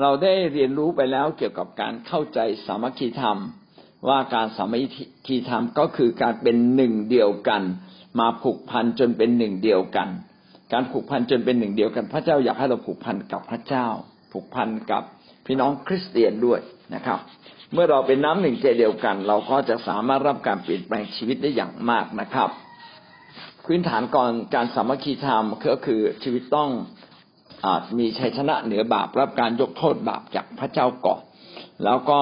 เราได้เรียนรู้ไปแล้วเกี่ยวกับการเข้าใจสามัคคีธรรม ว่าการสามัคคีธรรมก็คือการเป็นหนึ่งเดียวกัน มาผูกพันจนเป็นหนึ่งเดียวกัน การผูกพันจนเป็นหนึ่งเดียวกัน พระเจ้าอยากให้เราผูกพันกับพระเจ้า ผูกพันกับพี่น้องคริสเตียนด้วยนะครับ เมื่อเราเป็นน้ำหนึ่งใจเดียวกัน เราก็จะสามารถรับการเปลี่ยนแปลงชีวิตได้อย่างมากนะครับ พื้นฐานก่อนการสามัคคีธรรมก็คือชีวิตต้อง มีชัยชนะเหนือบาปรับการยกโทษบาปจากพระเจ้าก่อนแล้วก็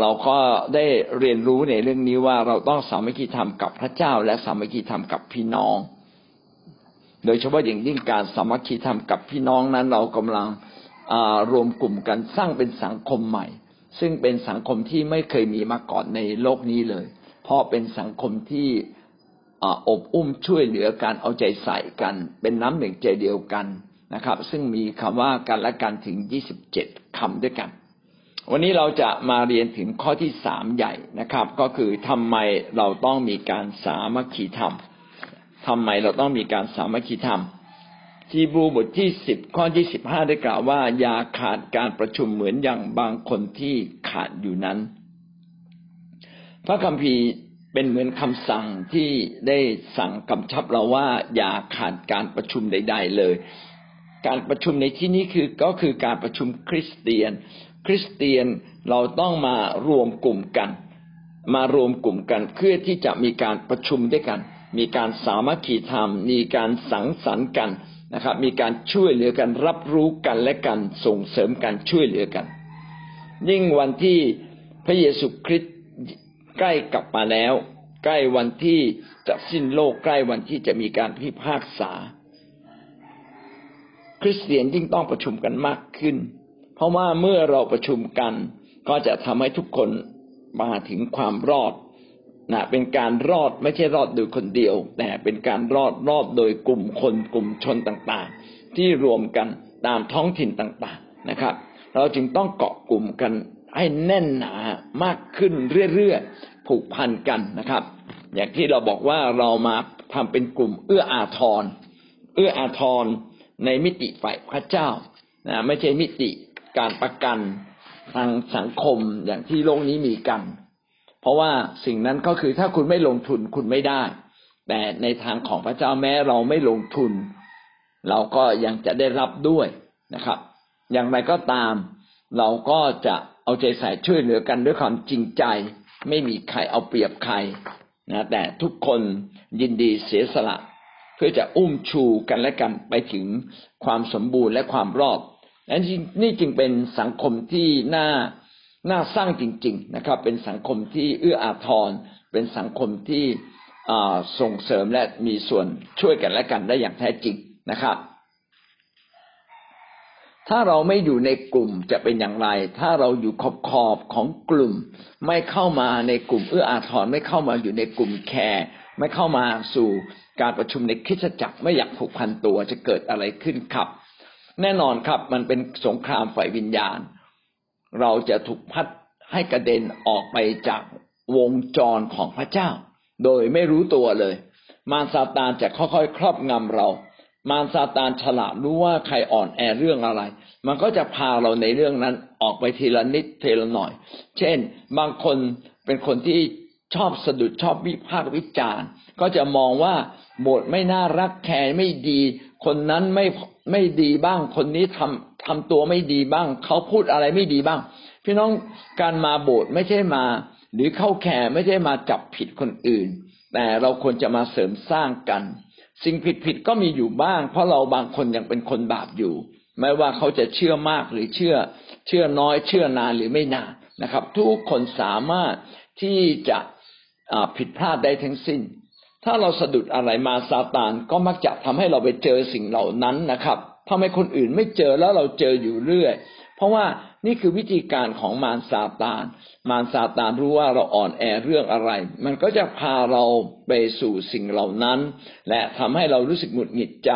เราก็ได้เรียนรู้ในเรื่องนี้ว่าเราต้องสามัคคีธรรมกับพระเจ้า และสามัคคีธรรมกับพี่น้อง โดยเฉพาะอย่างยิ่งการสามัคคีธรรมกับพี่น้องนั้น เรากำลังรวมกลุ่มกันสร้างเป็นสังคมใหม่ ซึ่งเป็นสังคมที่ไม่เคยมีมาก่อนในโลกนี้เลย เพราะเป็นสังคมที่อบอุ้มช่วยเหลือการเอาใจใส่กัน เป็นน้ำหนึ่งใจเดียวกัน นะครับ ซึ่งมีคำว่ากันและกันถึงยี่สิบเจ็ดคำด้วยกัน วันนี้เราจะมาเรียนถึงข้อที่สามใหญ่นะครับ ก็คือทำไมเราต้องมีการสามัคคีธรรมทำไมเราต้องมีการสามัคคีธรรม ทีบูบทที่สิบข้อที่สิบห้าได้กล่าวว่า อย่าขาดการประชุมเหมือนอย่างบางคนที่ขาดอยู่นั้น พระคัมภีร์เป็นเหมือนคำสั่งที่ได้สั่งกำชับเราว่า อย่าขาดการประชุมใด ๆ เลย การประชุมในที่นี้คือก็คือการประชุมคริสเตียน คริสเตียนเราต้องมารวมกลุ่มกัน มารวมกลุ่มกันเพื่อที่จะมีการประชุมด้วยกัน มีการสามัคคีธรรม มีการสังสรรค์กันนะครับ มีการช่วยเหลือกันรับรู้กันและกันส่งเสริมกันช่วยเหลือกัน ยิ่งวันที่พระเยซูคริสต์ใกล้กลับมาแล้ว ใกล้วันที่จะสิ้นโลกใกล้วันที่จะมีการพิพากษา คริสเตียนยิ่งต้องประชุมกันมากขึ้น เพราะว่าเมื่อเราประชุมกันก็จะทำให้ทุกคนมาถึงความรอดนะเป็นการรอดไม่ใช่รอดโดยคนเดียว แต่เป็นการรอดรอดโดยกลุ่มคนกลุ่มชนต่างๆ ที่รวมกันตามท้องถิ่นต่างๆนะครับ เราจึงต้องเกาะกลุ่มกันให้แน่นหนามากขึ้นเรื่อยๆผูกพันกันนะครับ อย่างที่เราบอกว่าเรามาทำเป็นกลุ่มเอื้ออาทร เอื้ออาทร ในมิติฝ่ายพระเจ้านะไม่ใช่มิติการประกันทางสังคมอย่างที่โลกนี้มีกัน เพราะว่าสิ่งนั้นก็คือถ้าคุณไม่ลงทุนคุณไม่ได้ แต่ในทางของพระเจ้าแม้เราไม่ลงทุน เราก็ยังจะได้รับด้วยนะครับ อย่างไรก็ตาม เราก็จะเอาใจใส่ช่วยเหลือกันด้วยความจริงใจ ไม่มีใครเอาเปรียบใครนะแต่ทุกคนยินดีเสียสละ เพื่อจะอุ้มชูกันและกันไปถึงความสมบูรณ์และความรอดและนี่จึงเป็นสังคมที่น่าน่าสร้างจริง ๆ นะครับ เป็นสังคมที่เอื้ออาทรเป็นสังคมที่ส่งเสริมและมีส่วนช่วยกันและกันได้อย่างแท้จริงนะครับ ถ้าเราไม่อยู่ในกลุ่มจะเป็นอย่างไร ถ้าเราอยู่ขอบขอบของกลุ่ม ไม่เข้ามาในกลุ่มเอื้ออาทรไม่เข้ามาอยู่ในกลุ่มแคร์ ไม่เข้ามาสู่การประชุมในคริสตจักรไม่อยากผูกพันตัวจะเกิดอะไรขึ้นครับ แน่นอนครับมันเป็นสงครามฝ่ายวิญญาณ เราจะถูกพัดให้กระเด็นออกไปจากวงจรของพระเจ้า โดยไม่รู้ตัวเลย มารซาตานจะค่อยๆ ครอบงำเรา มารซาตานฉลาดรู้ว่าใครอ่อนแอเรื่องอะไร มันก็จะพาเราในเรื่องนั้นออกไปทีละนิดทีละหน่อย เช่น บางคนเป็นคนที่ ชอบสะดุดชอบวิพากษ์วิจารณ์ ก็จะมองว่าโบสถ์ไม่น่ารักแคร์ไม่ดี คนนั้นไม่ไม่ดีบ้าง คนนี้ทำทำตัวไม่ดีบ้าง เขาพูดอะไรไม่ดีบ้าง พี่น้องการมาโบสถ์ไม่ใช่มา หรือเข้าแคร์ไม่ใช่มาจับผิดคนอื่น แต่เราควรจะมาเสริมสร้างกัน สิ่งผิดผิดก็มีอยู่บ้าง เพราะเราบางคนยังเป็นคนบาปอยู่ ไม่ว่าเขาจะเชื่อมากหรือเชื่อ เชื่อน้อยเชื่อนานหรือไม่นานนะครับ ทุกคนสามารถที่จะ ผิดพลาดได้ทั้งสิ้น ถ้าเราสะดุดอะไรมาซาตานก็มักจะทำให้เราไปเจอสิ่งเหล่านั้นนะครับทำไมคนอื่นไม่เจอแล้วเราเจออยู่เรื่อย เพราะว่านี่คือวิธีการของมารซาตาน มารซาตานรู้ว่าเราอ่อนแอเรื่องอะไร มันก็จะพาเราไปสู่สิ่งเหล่านั้น และทำให้เรารู้สึกหงุดหงิดใจ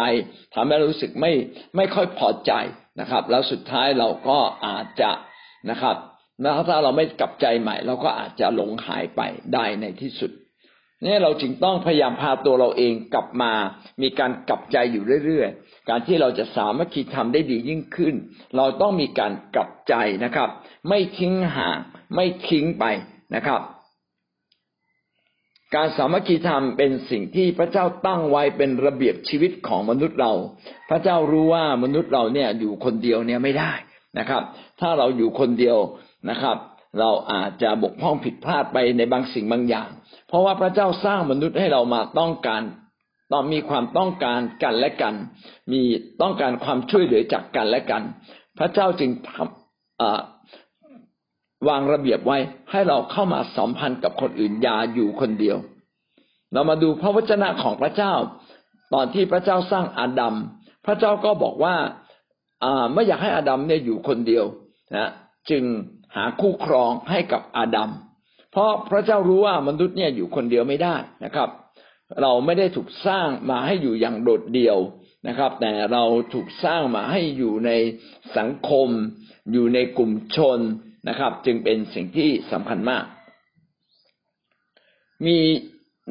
ทำให้เรารู้สึกไม่ไม่ค่อยพอใจนะครับ แล้วสุดท้ายเราก็อาจจะนะครับ แล้วถ้าเราไม่กลับใจใหม่ เราก็อาจจะหลงหายไปได้ในที่สุดนี่เราจึงต้องพยายามพาตัวเราเองกลับมา มีการกลับใจอยู่เรื่อยๆ การที่เราจะสามัคคีทำได้ดียิ่งขึ้น เราต้องมีการกลับใจนะครับ ไม่ทิ้งห่างไม่ทิ้งไปนะครับ การสามัคคีธรรมเป็นสิ่งที่พระเจ้าตั้งไว้เป็นระเบียบชีวิตของมนุษย์เรา พระเจ้ารู้ว่ามนุษย์เราเนี่ยอยู่คนเดียวเนี่ยไม่ได้นะครับ ถ้าเราอยู่คนเดียว นะครับ เราอาจจะบกพร่องผิดพลาดไปในบางสิ่งบางอย่าง เพราะว่าพระเจ้าสร้างมนุษย์ให้เรามาต้องการต้องมีความต้องการกันและกัน มีต้องการความช่วยเหลือจากกันและกัน พระเจ้าจึงทำวางระเบียบไว้ให้เราเข้ามาสัมพันธ์กับคนอื่นอย่าอยู่คนเดียว เรามาดูพระวจนะของพระเจ้า ตอนที่พระเจ้าสร้างอาดัมพระเจ้าก็บอกว่าไม่อยากให้อาดัมเนี่ยอยู่คนเดียวนะจึง หาคู่ครองให้กับอาดัม เพราะพระเจ้ารู้ว่ามนุษย์เนี่ยอยู่คนเดียวไม่ได้นะครับ เราไม่ได้ถูกสร้างมาให้อยู่อย่างโดดเดี่ยวนะครับ แต่เราถูกสร้างมาให้อยู่ในสังคม อยู่ในกลุ่มชนนะครับ จึงเป็นสิ่งที่สำคัญมาก มี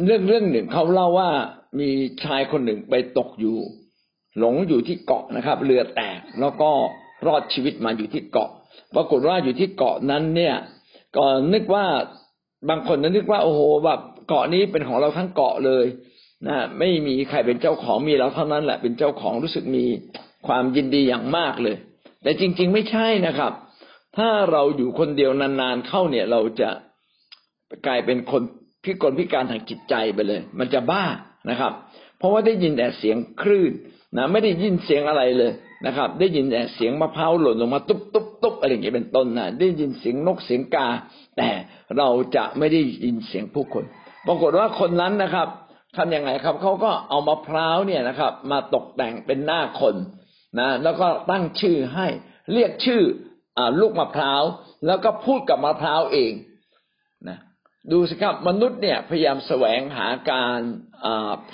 เรื่องเรื่องหนึ่งเขาเล่าว่ามีชายคนหนึ่งไปตกอยู่ หลงอยู่ที่เกาะนะครับ เรือแตกแล้วก็รอดชีวิตมาอยู่ที่เกาะ ปรากฏว่าอยู่ที่เกาะนั้นเนี่ยก็นึกว่าบางคนนึกว่าโอ้โหแบบเกาะนี้เป็นของเราทั้งเกาะเลยนะไม่มีใครเป็นเจ้าของมีเราเท่านั้นแหละเป็นเจ้าของรู้สึกมีความยินดีอย่างมากเลย แต่จริง ๆ ไม่ใช่นะครับ ถ้าเราอยู่คนเดียวนานๆเข้าเนี่ยเราจะกลายเป็นคนพิกลพิการทางจิตใจไปเลย มันจะบ้านะครับ เพราะว่าได้ยินแต่เสียงคลื่นนะไม่ได้ยินเสียงอะไรเลย นะครับ ได้ยินแต่เสียงมะพร้าวหล่นลงมาตุ๊บตุ๊บตุ๊บอะไรอย่างเงี้ยเป็นต้นนะได้ยินเสียงนกเสียงกา แต่เราจะไม่ได้ยินเสียงผู้คน ปรากฏว่าคนนั้นนะครับทำยังไงครับเขาก็เอามะพร้าวเนี่ยนะครับ มาตกแต่งเป็นหน้าคนนะแล้วก็ตั้งชื่อให้เรียกชื่ออลูกมะพร้าวแล้วก็พูดกับมะพร้าวเองนะดูสิครับมนุษย์เนี่ยพยายามแสวงหาการ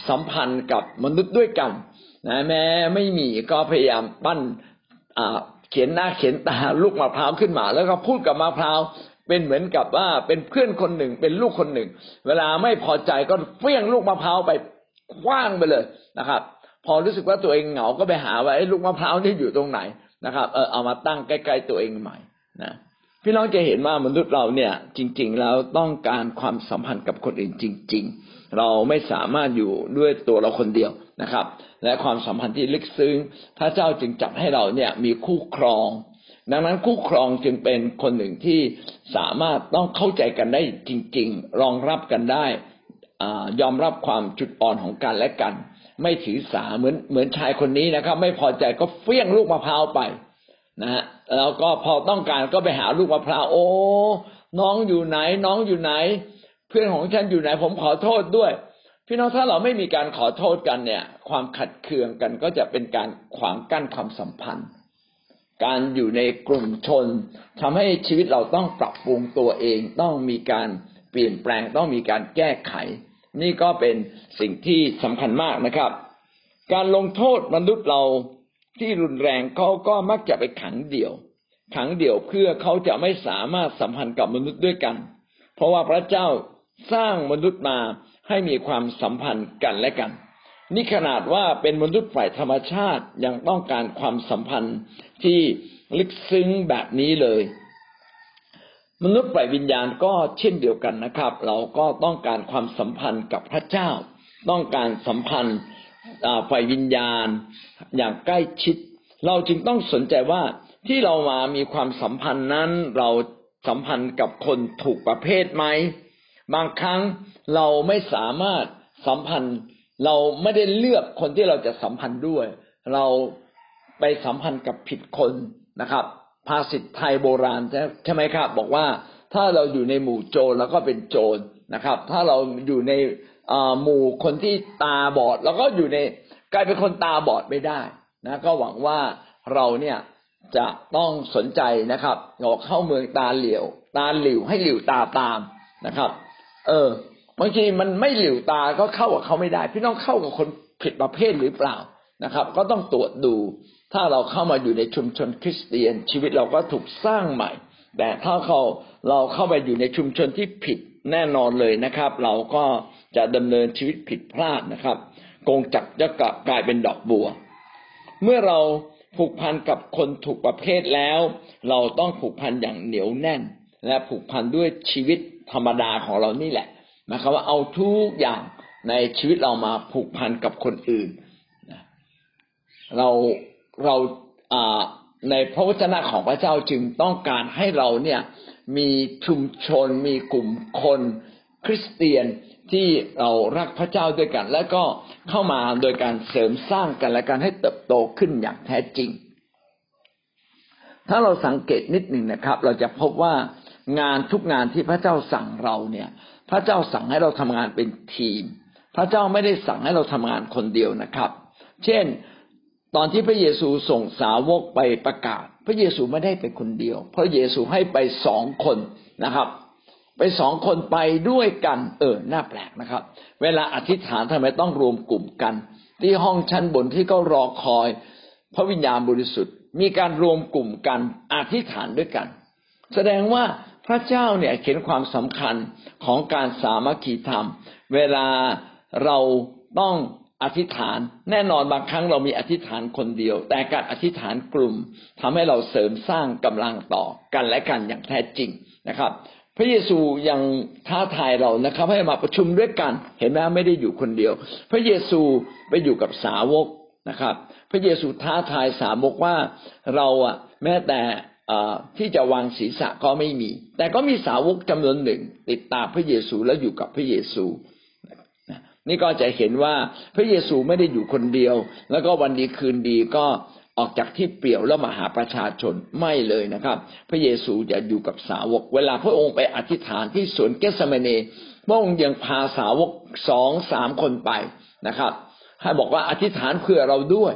สัมพันธ์กับมนุษย์ด้วยกัน นะแม้ไม่มีก็พยายามปั้นเขียนหน้าเขียนตาลูกมะพร้าวขึ้นมา แล้วก็พูดกับมะพร้าวเป็นเหมือนกับว่าเป็นเพื่อนคนหนึ่งเป็นลูกคนหนึ่ง เวลาไม่พอใจก็เฟี้ยงลูกมะพร้าวไปคว้างไปเลยนะครับ พอรู้สึกว่าตัวเองเหงาก็ไปหาว่าไอ้ลูกมะพร้าวนี่อยู่ตรงไหนนะครับ เออเอามาตั้งใกล้ๆตัวเองใหม่นะพี่น้องจะเห็นว่ามนุษย์เราเนี่ย จริง ๆ แล้วต้องการความสัมพันธ์กับคนอื่นจริง ๆ เราไม่สามารถอยู่ด้วยตัวเราคนเดียวนะครับ และความสัมพันธ์ที่ลึกซึ้ง พระเจ้าจึงจัดให้เราเนี่ยมีคู่ครอง ดังนั้นคู่ครองจึงเป็นคนหนึ่งที่สามารถต้องเข้าใจกันได้จริง ๆ รองรับกันได้อยอมรับความจุดอ่อนของกันและกัน ไม่ถือสาเหมือนเหมือนชายคนนี้นะครับ ไม่พอใจก็เฟี้ยงลูกมะพร้าวไปนะฮะแล้วก็พอต้องการก็ไปหาลูกมะพร้าวโอ้น้องอยู่ไหน น้องอยู่ไหน เพื่อนของฉันอยู่ไหน ผมขอโทษด้วย พี่น้องถ้าเราไม่มีการขอโทษกันเนี่ย ความขัดเคืองกันก็จะเป็นการขวางกั้นความสัมพันธ์ การอยู่ในกลุ่มชนทำให้ชีวิตเราต้องปรับปรุงตัวเอง ต้องมีการเปลี่ยนแปลง ต้องมีการแก้ไข นี่ก็เป็นสิ่งที่สำคัญมากนะครับ การลงโทษมนุษย์เราที่รุนแรงเขาก็มักจะไปขังเดี่ยว ขังเดี่ยวเพื่อเขาจะไม่สามารถสัมพันธ์กับมนุษย์ด้วยกัน เพราะว่าพระเจ้าสร้างมนุษย์มา ให้มีความสัมพันธ์กันและกัน นี่ขนาดว่าเป็นมนุษย์ฝ่ายธรรมชาติยังต้องการความสัมพันธ์ที่ลึกซึ้งแบบนี้เลย มนุษย์ฝ่ายวิญญาณก็เช่นเดียวกันนะครับ เราก็ต้องการความสัมพันธ์กับพระเจ้า ต้องการสัมพันธ์ฝ่ายวิญญาณอย่างใกล้ชิด เราจึงต้องสนใจว่าที่เรามามีความสัมพันธ์นั้นเราสัมพันธ์กับคนถูกประเภทไหม บางครั้ง เราไม่สามารถสัมพันธ์ เราไม่ได้เลือกคนที่เราจะสัมพันธ์ด้วย เราไปสัมพันธ์กับผิดคนนะครับ ภาษิตไทยโบราณใช่ไหมครับ บอกว่าถ้าเราอยู่ในหมู่โจรแล้วก็เป็นโจรนะครับ ถ้าเราอยู่ในหมู่คนที่ตาบอดแล้วก็อยู่ในกลายเป็นคนตาบอดไม่ได้นะก็หวังว่าเราเนี่ยจะต้องสนใจนะครับออกเข้าเมืองตาเหลียว ตาหลิวให้หลิวตาตามนะครับ เออ บางทีมันไม่หลิวตาก็เข้ากับเขาไม่ได้ พี่น้องเข้ากับคนผิดประเภทหรือเปล่านะครับ ก็ต้องตรวจดู ถ้าเราเข้ามาอยู่ในชุมชนคริสเตียน ชีวิตเราก็ถูกสร้างใหม่ แต่ถ้าเขาเราเข้าไปอยู่ในชุมชนที่ผิดแน่นอนเลยนะครับ เราก็จะดำเนินชีวิตผิดพลาดนะครับกงจักจะกลับกลายเป็นดอกบัว เมื่อเราผูกพันกับคนถูกประเภทแล้ว เราต้องผูกพันอย่างเหนียวแน่น และผูกพันด้วยชีวิตธรรมดาของเรานี่แหละ นะครับว่าเอาทุกอย่างในชีวิตเรามาผูกพันกับคนอื่นเราเราในพระวจนะของพระเจ้าจึงต้องการให้เราเนี่ยมีชุมชนมีกลุ่มคนคริสเตียนที่เรารักพระเจ้าด้วยกัน แล้วก็เข้ามาโดยการเสริมสร้างกันและการให้เติบโตขึ้นอย่างแท้จริง ถ้าเราสังเกตนิดหนึ่งนะครับ เราจะพบว่างานทุกงานที่พระเจ้าสั่งเราเนี่ย พระเจ้าสั่งให้เราทำงานเป็นทีม พระเจ้าไม่ได้สั่งให้เราทำงานคนเดียวนะครับ เช่น ตอนที่พระเยซูส่งสาวกไปประกาศ พระเยซูไม่ได้ไปคนเดียว พระเยซูให้ไปสองคนนะครับ ไปสองคนไปด้วยกัน เออน่าแปลกนะครับ เวลาอธิษฐานทำไมต้องรวมกลุ่มกัน ที่ห้องชั้นบนที่เขารอคอย พระวิญญาณบริสุทธิ์ มีการรวมกลุ่มกันอธิษฐานด้วยกัน แสดงว่า พระเจ้าเนี่ยเห็นความสำคัญของการสามัคคีธรรม เวลาเราต้องอธิษฐาน แน่นอนบางครั้งเรามีอธิษฐานคนเดียว แต่การอธิษฐานกลุ่มทำให้เราเสริมสร้างกำลังต่อกันและกันอย่างแท้จริงนะครับ พระเยซูยังท้าทายเรานะครับ ให้มาประชุมด้วยกัน เห็นไหมไม่ได้อยู่คนเดียว พระเยซูไปอยู่กับสาวกนะครับ พระเยซูท้าทายสาวกว่าเราอะ แม้แต่ ที่จะวางศีรษะก็ไม่มี แต่ก็มีสาวกจำนวนหนึ่ง ติดตามพระเยซูและอยู่กับพระเยซูนี่ก็จะเห็นว่าพระเยซูไม่ได้อยู่คนเดียว แล้วก็วันดีคืนดีก็ออกจากที่เปี่ยวแล้วมาหาประชาชนไม่เลยนะครับ พระเยซูจะอยู่กับสาวก เวลาพระองค์ไปอธิษฐานที่สวนเกสเมเนพระองค์ยังพาสาวกสองสามคนไปนะครับให้บอกว่าอธิษฐานเพื่อเราด้วย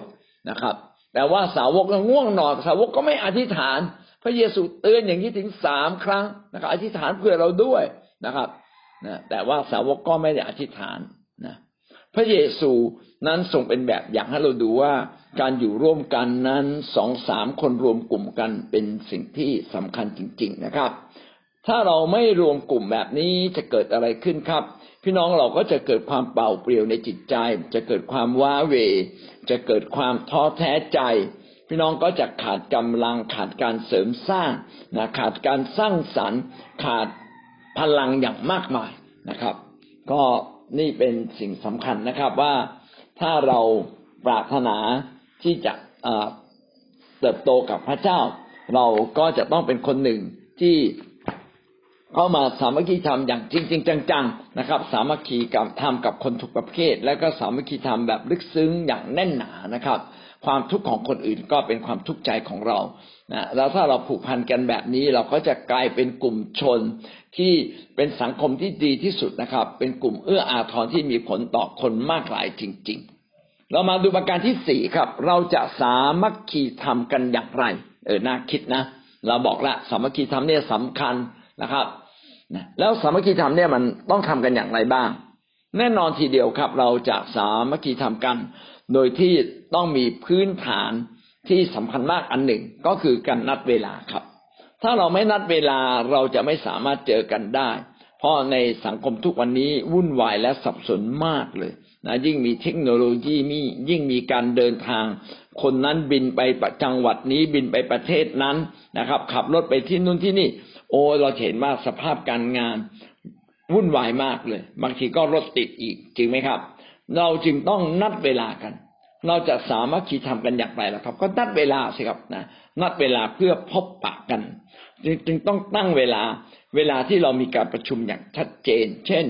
นะครับ แต่ว่าสาวกง่วงนอนสาวกก็ไม่อธิษฐาน พระเยซูเตือนอย่างนี้ถึงสามครั้งนะครับ อธิษฐานเพื่อเราด้วยนะครับนะแต่ว่าสาวกก็ไม่ได้อธิษฐานนะพระเยซูนั้นทรงเป็นแบบอย่างให้เราดูว่าการอยู่ร่วมกันนั้นสองสามคนรวมกลุ่มกันเป็นสิ่งที่สำคัญจริง ๆนะครับ ถ้าเราไม่รวมกลุ่มแบบนี้จะเกิดอะไรขึ้นครับ พี่น้องเราก็จะเกิดความเปล่าเปลี่ยวในจิตใจ จะเกิดความว้าเว จะเกิดความท้อแท้ใจ พี่น้องก็จะขาดกำลังขาดการเสริมสร้างนะขาดการสร้างสรรค์ ขาดพลังอย่างมากมายนะครับ ก็นี่เป็นสิ่งสำคัญนะครับว่าถ้าเราปรารถนาที่จะเติบโตกับพระเจ้า เราก็จะต้องเป็นคนหนึ่งที่ เข้ามาสามัคคีธรรมอย่างจริงจริงจังๆนะครับ สามัคคีกับทำกับคนทุกประเภท และก็สามัคคีธรรมแบบลึกซึ้งอย่างแน่นหนานะครับ ความทุกข์ของคนอื่นก็เป็นความทุกข์ใจของเรานะแล้วถ้าเราผูกพันกันแบบนี้เราก็จะกลายเป็นกลุ่มชนที่เป็นสังคมที่ดีที่สุดนะครับ เป็นกลุ่มเอื้ออาทรที่มีผลต่อคนมากหลายจริง ๆ เรามาดูประการที่สี่ครับ เราจะสามัคคีทำกันอย่างไร เออน่าคิดนะ เราบอกละสามัคคีทำเนี่ยสำคัญนะครับ แล้วสามัคคีธรรมเนี่ยมันต้องทำกันอย่างไรบ้าง แน่นอนทีเดียวครับ เราจะสามัคคีธรรมกัน โดยที่ต้องมีพื้นฐานที่สำคัญมากอันหนึ่งก็คือการนัดเวลาครับ ถ้าเราไม่นัดเวลาเราจะไม่สามารถเจอกันได้ เพราะในสังคมทุกวันนี้วุ่นวายและสับสนมากเลยนะยิ่งมีเทคโนโลยีมียิ่งมีการเดินทาง คนนั้นบินไปจังหวัดนี้บินไปประเทศนั้นนะครับ ขับรถไปที่นู่นที่นี่ อ้เราเห็นว่าสภาพการงานวุ่นวายมากเลย บางทีก็รถติดอีกจริงไหมครับ เราจึงต้องนัดเวลากัน เราจะสามัคคีทำกันอย่างไรล่ะครับ ก็นัดเวลาสิครับนะนัดเวลาเพื่อพบปะกัน จึงต้องตั้งเวลาเวลาที่เรามีการประชุมอย่างชัดเจน เช่น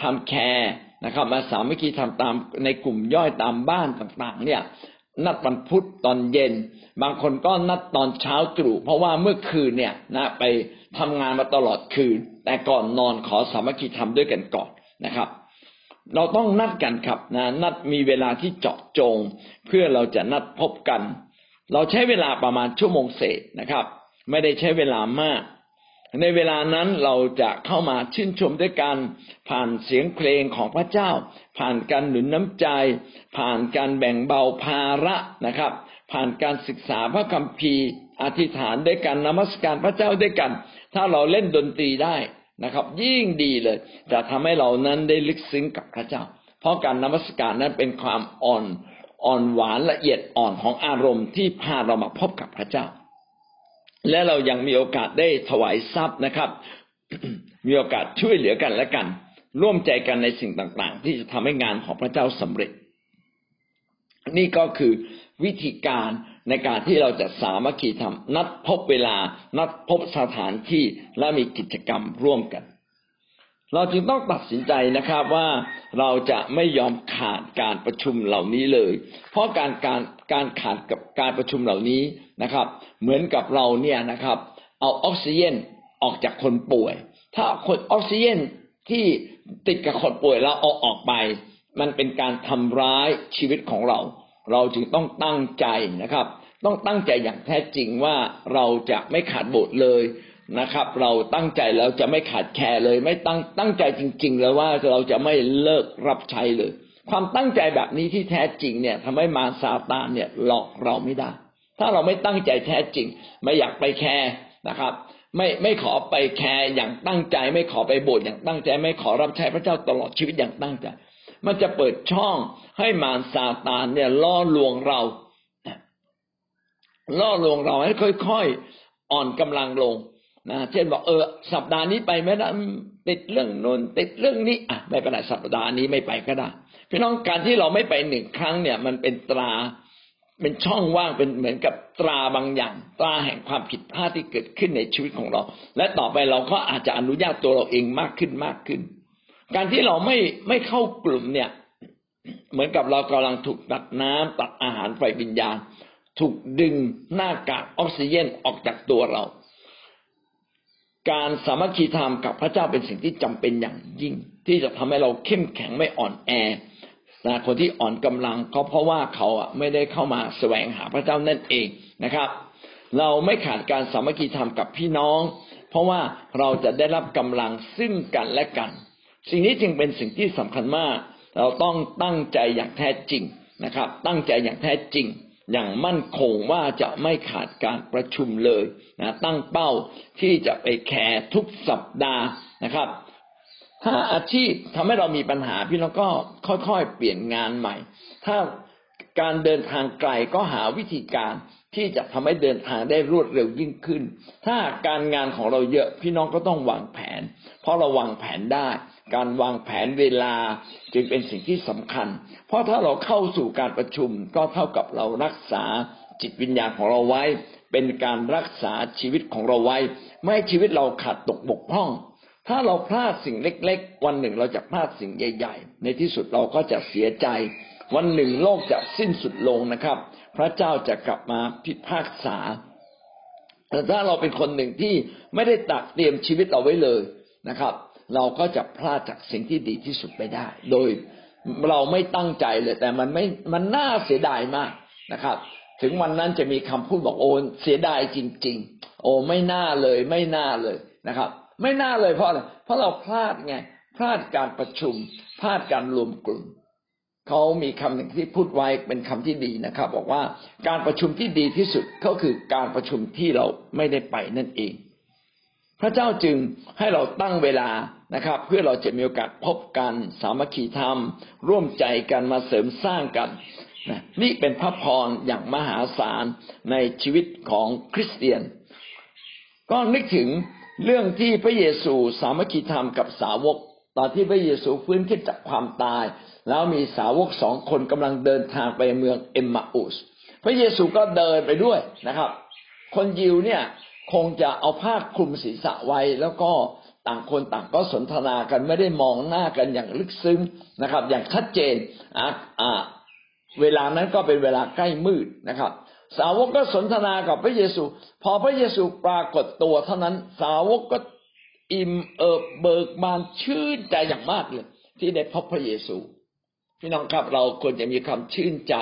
ทำแคร์นะครับมาสามัคคีทำตามในกลุ่มย่อยตามบ้านต่างๆ เนี่ย นัดวันพุธตอนเย็น บางคนก็นัดตอนเช้าตรู่เพราะว่าเมื่อคืนเนี่ยนะไปทำงานมาตลอดคืน แต่ก่อนนอนขอสามัคคีทำด้วยกันก่อนนะครับ เราต้องนัดกันครับนะนัดมีเวลาที่เจาะจง เพื่อเราจะนัดพบกัน เราใช้เวลาประมาณชั่วโมงเศษนะครับ ไม่ได้ใช้เวลามาก ในเวลานั้นเราจะเข้ามาชื่นชมด้วยกันผ่านเสียงเพลงของพระเจ้า ผ่านการหนุนน้ำใจ ผ่านการแบ่งเบาภาระนะครับ ผ่านการศึกษาพระคัมภีร์อธิษฐานด้วยกันนมัสการพระเจ้าด้วยกัน ถ้าเราเล่นดนตรีได้นะครับ ยิ่งดีเลย จะทำให้เรานั้นได้ลึกซึ้งกับพระเจ้า เพราะการนมัสการนั้นเป็นความอ่อนอ่อนหวานละเอียดอ่อนของอารมณ์ที่พาเรามาพบกับพระเจ้า และเรายังมีโอกาสได้ถวายทรัพย์นะครับ มีโอกาสช่วยเหลือกันและกัน ร่วมใจกันในสิ่งต่าง ๆ ที่จะทำให้งานของพระเจ้าสำเร็จ นี่ก็คือวิธีการในการที่เราจะสามัคคีทำนัดพบเวลา นัดพบสถานที่และมีกิจกรรมร่วมกัน เราจึงต้องตัดสินใจนะครับว่าเราจะไม่ยอมขาดการประชุมเหล่านี้เลย เพราะการการการขาดกับการประชุมเหล่านี้นะครับ เหมือนกับเราเนี่ยนะครับ เอาออกซิเจนออกจากคนป่วย ถ้าคนออกซิเจนที่ติดกับคนป่วยเราเอาออกไป มันเป็นการทำร้ายชีวิตของเรา เราจึงต้องตั้งใจนะครับ ต้องตั้งใจอย่างแท้จริงว่าเราจะไม่ขาดบทเลย นะครับ เราตั้งใจแล้วจะไม่ขาดแคร์เลย ไม่ตั้งตั้งใจจริง ๆ แล้วว่าเราจะไม่เลิกรับใช้เลย ความตั้งใจแบบนี้ที่แท้จริงเนี่ยทำให้มารซาตานเนี่ยหลอกเราไม่ได้ ถ้าเราไม่ตั้งใจแท้จริง ไม่อยากไปแคร์นะครับ ไม่ไม่ขอไปแคร์อย่างตั้งใจ ไม่ขอไปโบสถ์อย่างตั้งใจ ไม่ขอรับใช้พระเจ้าตลอดชีวิตอย่างตั้งใจ มันจะเปิดช่องให้มารซาตานเนี่ยล่อลวงเราล่อลวงเราให้ค่อย ๆ อ่อนกำลังลง นะเช่นบอกเออสัปดาห์นี้ไปไม่ได้ติดเรื่องนนติดเรื่องนี้อะไม่เป็นไรสัปดาห์นี้ไม่ไปก็ได้พี่น้องการที่เราไม่ไปหนึ่งครั้งเนี่ย มันเป็นตราเป็นช่องว่างเป็นเหมือนกับตราบางอย่าง ตราแห่งความผิดพลาดที่เกิดขึ้นในชีวิตของเรา และต่อไปเราก็อาจจะอนุญาตตัวเราเองมากขึ้นมากขึ้น การที่เราไม่ไม่เข้ากลุ่มเนี่ย เหมือนกับเรากำลังถูกตัดน้ำตัดอาหารไฟวิญญาณ ถูกดึงหน้ากากออกซิเจนออกจากตัวเรา การสามัคคีธรรมกับพระเจ้าเป็นสิ่งที่จำเป็นอย่างยิ่ง ที่จะทำให้เราเข้มแข็งไม่อ่อนแอนะคนที่อ่อนกำลังก็เพราะว่าเขาอะไม่ได้เข้ามาแสวงหาพระเจ้านั่นเองนะครับ เราไม่ขาดการสามัคคีธรรมกับพี่น้อง เพราะว่าเราจะได้รับกำลังซึ่งกันและกัน สิ่งนี้จึงเป็นสิ่งที่สำคัญมาก เราต้องตั้งใจอย่างแท้จริงนะครับ ตั้งใจอย่างแท้จริง อย่างมั่นคงว่าจะไม่ขาดการประชุมเลยนะตั้งเป้าที่จะไปแคร์ทุกสัปดาห์นะครับ ถ้าอาชีพทำให้เรามีปัญหาพี่น้องก็ค่อยๆเปลี่ยนงานใหม่ ถ้าการเดินทางไกลก็หาวิธีการ ที่จะทำให้เดินทางได้รวดเร็วยิ่งขึ้น ถ้าการงานของเราเยอะพี่น้องก็ต้องวางแผน เพราะเราวางแผนได้ การวางแผนเวลาจึงเป็นสิ่งที่สำคัญ เพราะถ้าเราเข้าสู่การประชุมก็เท่ากับเรารักษาจิตวิญญาณของเราไว้ เป็นการรักษาชีวิตของเราไว้ ไม่ให้ชีวิตเราขาดตกบกพร่อง ถ้าเราพลาดสิ่งเล็ก ๆ วันหนึ่งเราจะพลาดสิ่งใหญ่ ๆ ในที่สุดเราก็จะเสียใจ วันหนึ่งโลกจะสิ้นสุดลงนะครับ พระเจ้าจะกลับมาพิพากษา แต่ถ้าเราเป็นคนหนึ่งที่ไม่ได้ตักเตรียมชีวิตเราไว้เลยนะครับ เราก็จะพลาดจากสิ่งที่ดีที่สุดไปได้ โดยเราไม่ตั้งใจเลย แต่มันไม่มันน่าเสียดายมากนะครับ ถึงวันนั้นจะมีคำพูดบอกโอ้เสียดายจริง ๆ โอ้ไม่น่าเลยไม่น่าเลยนะครับ ไม่น่าเลยเพราะอะไรเพราะเราพลาดไงพลาดการประชุมพลาดการรวมกลุ่ม เขามีคำหนึ่งที่พูดไว้เป็นคำที่ดีนะครับ บอกว่าการประชุมที่ดีที่สุดก็คือการประชุมที่เราไม่ได้ไปนั่นเอง พระเจ้าจึงให้เราตั้งเวลานะครับ เพื่อเราจะมีโอกาสพบกันสามัคคีธรรม ร่วมใจกันมาเสริมสร้างกันนะนี่เป็นพระพรอย่างมหาศาลในชีวิตของคริสเตียน ก็นึกถึงเรื่องที่พระเยซูสามัคคีธรรมกับสาวก ตอนที่พระเยซูฟื้นขึ้นจากความตาย แล้วมีสาวกสองคนกำลังเดินทางไปเมืองเอ็มมาอุส พระเยซูก็เดินไปด้วยนะครับ คนยิวเนี่ยคงจะเอาผ้าคลุมศีรษะไว้แล้วก็ต่างคนต่างก็สนทนากันไม่ได้มองหน้ากันอย่างลึกซึ้งนะครับ อย่างชัดเจนอ่าอ่าเวลานั้นก็เป็นเวลาใกล้มืดนะครับ สาวกก็สนทนากับพระเยซู พอพระเยซูปรากฏตัวเท่านั้นสาวกก็อิ่มเอิบเบิกบานชื่นใจอย่างมากเลย ที่ได้พบพระเยซู พี่น้องครับเราควรจะมีความชื่นใจ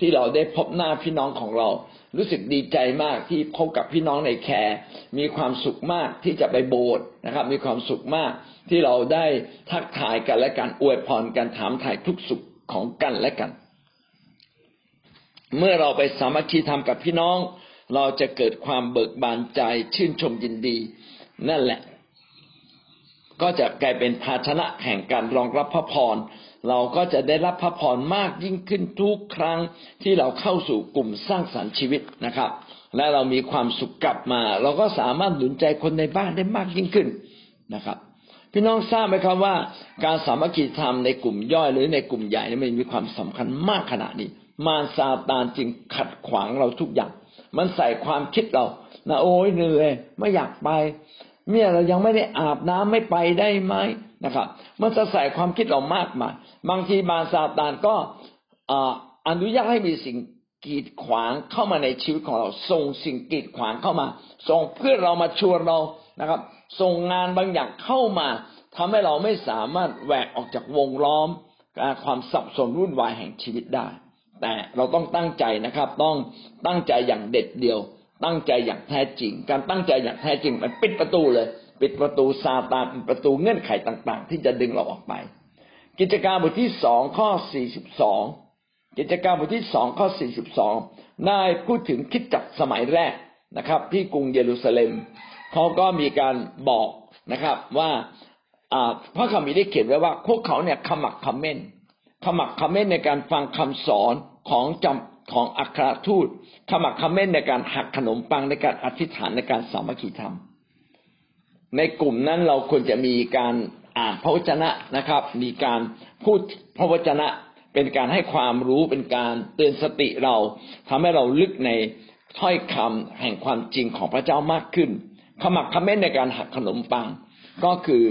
ที่เราได้พบหน้าพี่น้องของเรา รู้สึกดีใจมากที่พบกับพี่น้องในแคร์มีความสุขมากที่จะไปโบสถ์นะครับ มีความสุขมากที่เราได้ทักทายกันและการอวยพรกันถามถ่ายทุกสุขของกันและกัน เมื่อเราไปสามัคคีทำกับพี่น้อง เราจะเกิดความเบิกบานใจชื่นชมยินดี นั่นแหละ ก็จะกลายเป็นภาชนะแห่งการรองรับพระพร เราก็จะได้รับพระพรมากยิ่งขึ้นทุกครั้งที่เราเข้าสู่กลุ่มสร้างสรรค์ชีวิตนะครับ และเรามีความสุขกลับมา เราก็สามารถหนุนใจคนในบ้านได้มากยิ่งขึ้นนะครับ พี่น้องทราบไหมครับว่า การสามัคคีธรรมในกลุ่มย่อยหรือในกลุ่มใหญ่นี่มันมีความสำคัญมากขนาดนี้ มารซาตานจึงขัดขวางเราทุกอย่าง มันใส่ความคิดเรานะโอ้ยเหนื่อยไม่อยากไปเนี่ยเรายังไม่ได้อาบน้ำไม่ไปได้ไหมนะครับ มันจะใส่ความคิดเรามากมาย บางทีมารซาตานก็อนุญาตให้มีสิ่งกีดขวางเข้ามาในชีวิตของเราส่งสิ่งกีดขวางเข้ามา ส่งเพื่อเรามาชวนเรานะครับ ส่งงานบางอย่างเข้ามาทำให้เราไม่สามารถแหวกออกจากวงล้อมความสับสนวุ่นวายแห่งชีวิตได้ แต่เราต้องตั้งใจนะครับ ต้องตั้งใจอย่างเด็ดเดียว ตั้งใจอย่างแท้จริง การตั้งใจอย่างแท้จริงมันปิดประตูเลย ปิดประตูซาตานปิดประตูเงื่อนไขต่าง ๆ ที่จะดึงเราออกไป กิจการบทที่สองข้อสี่สิบสองกิจการบทที่สองข้อสี่สิบสองได้พูดถึงคิดจักสมัยแรกนะครับ ที่กรุงเยรูซาเล็มเขาก็มีการบอกนะครับว่าพระคัมภีร์ได้เขียนไว้ว่า พวกเขาเนี่ยขมักขม้นขมักขม้นในการฟังคำสอนของจำของอัครทูตขมักขม้นในการหักขนมปังในการอธิษฐานในการสามัคคีธรรม ในกลุ่มนั้นเราควรจะมีการ อ่านพระวจนะนะครับ มีการพูดพระวจนะเป็นการให้ความรู้เป็นการเตือนสติเราทำให้เราลึกในถ้อยคำแห่งความจริงของพระเจ้ามากขึ้นขมักขม้นในการหักขนมปัง ก็คือ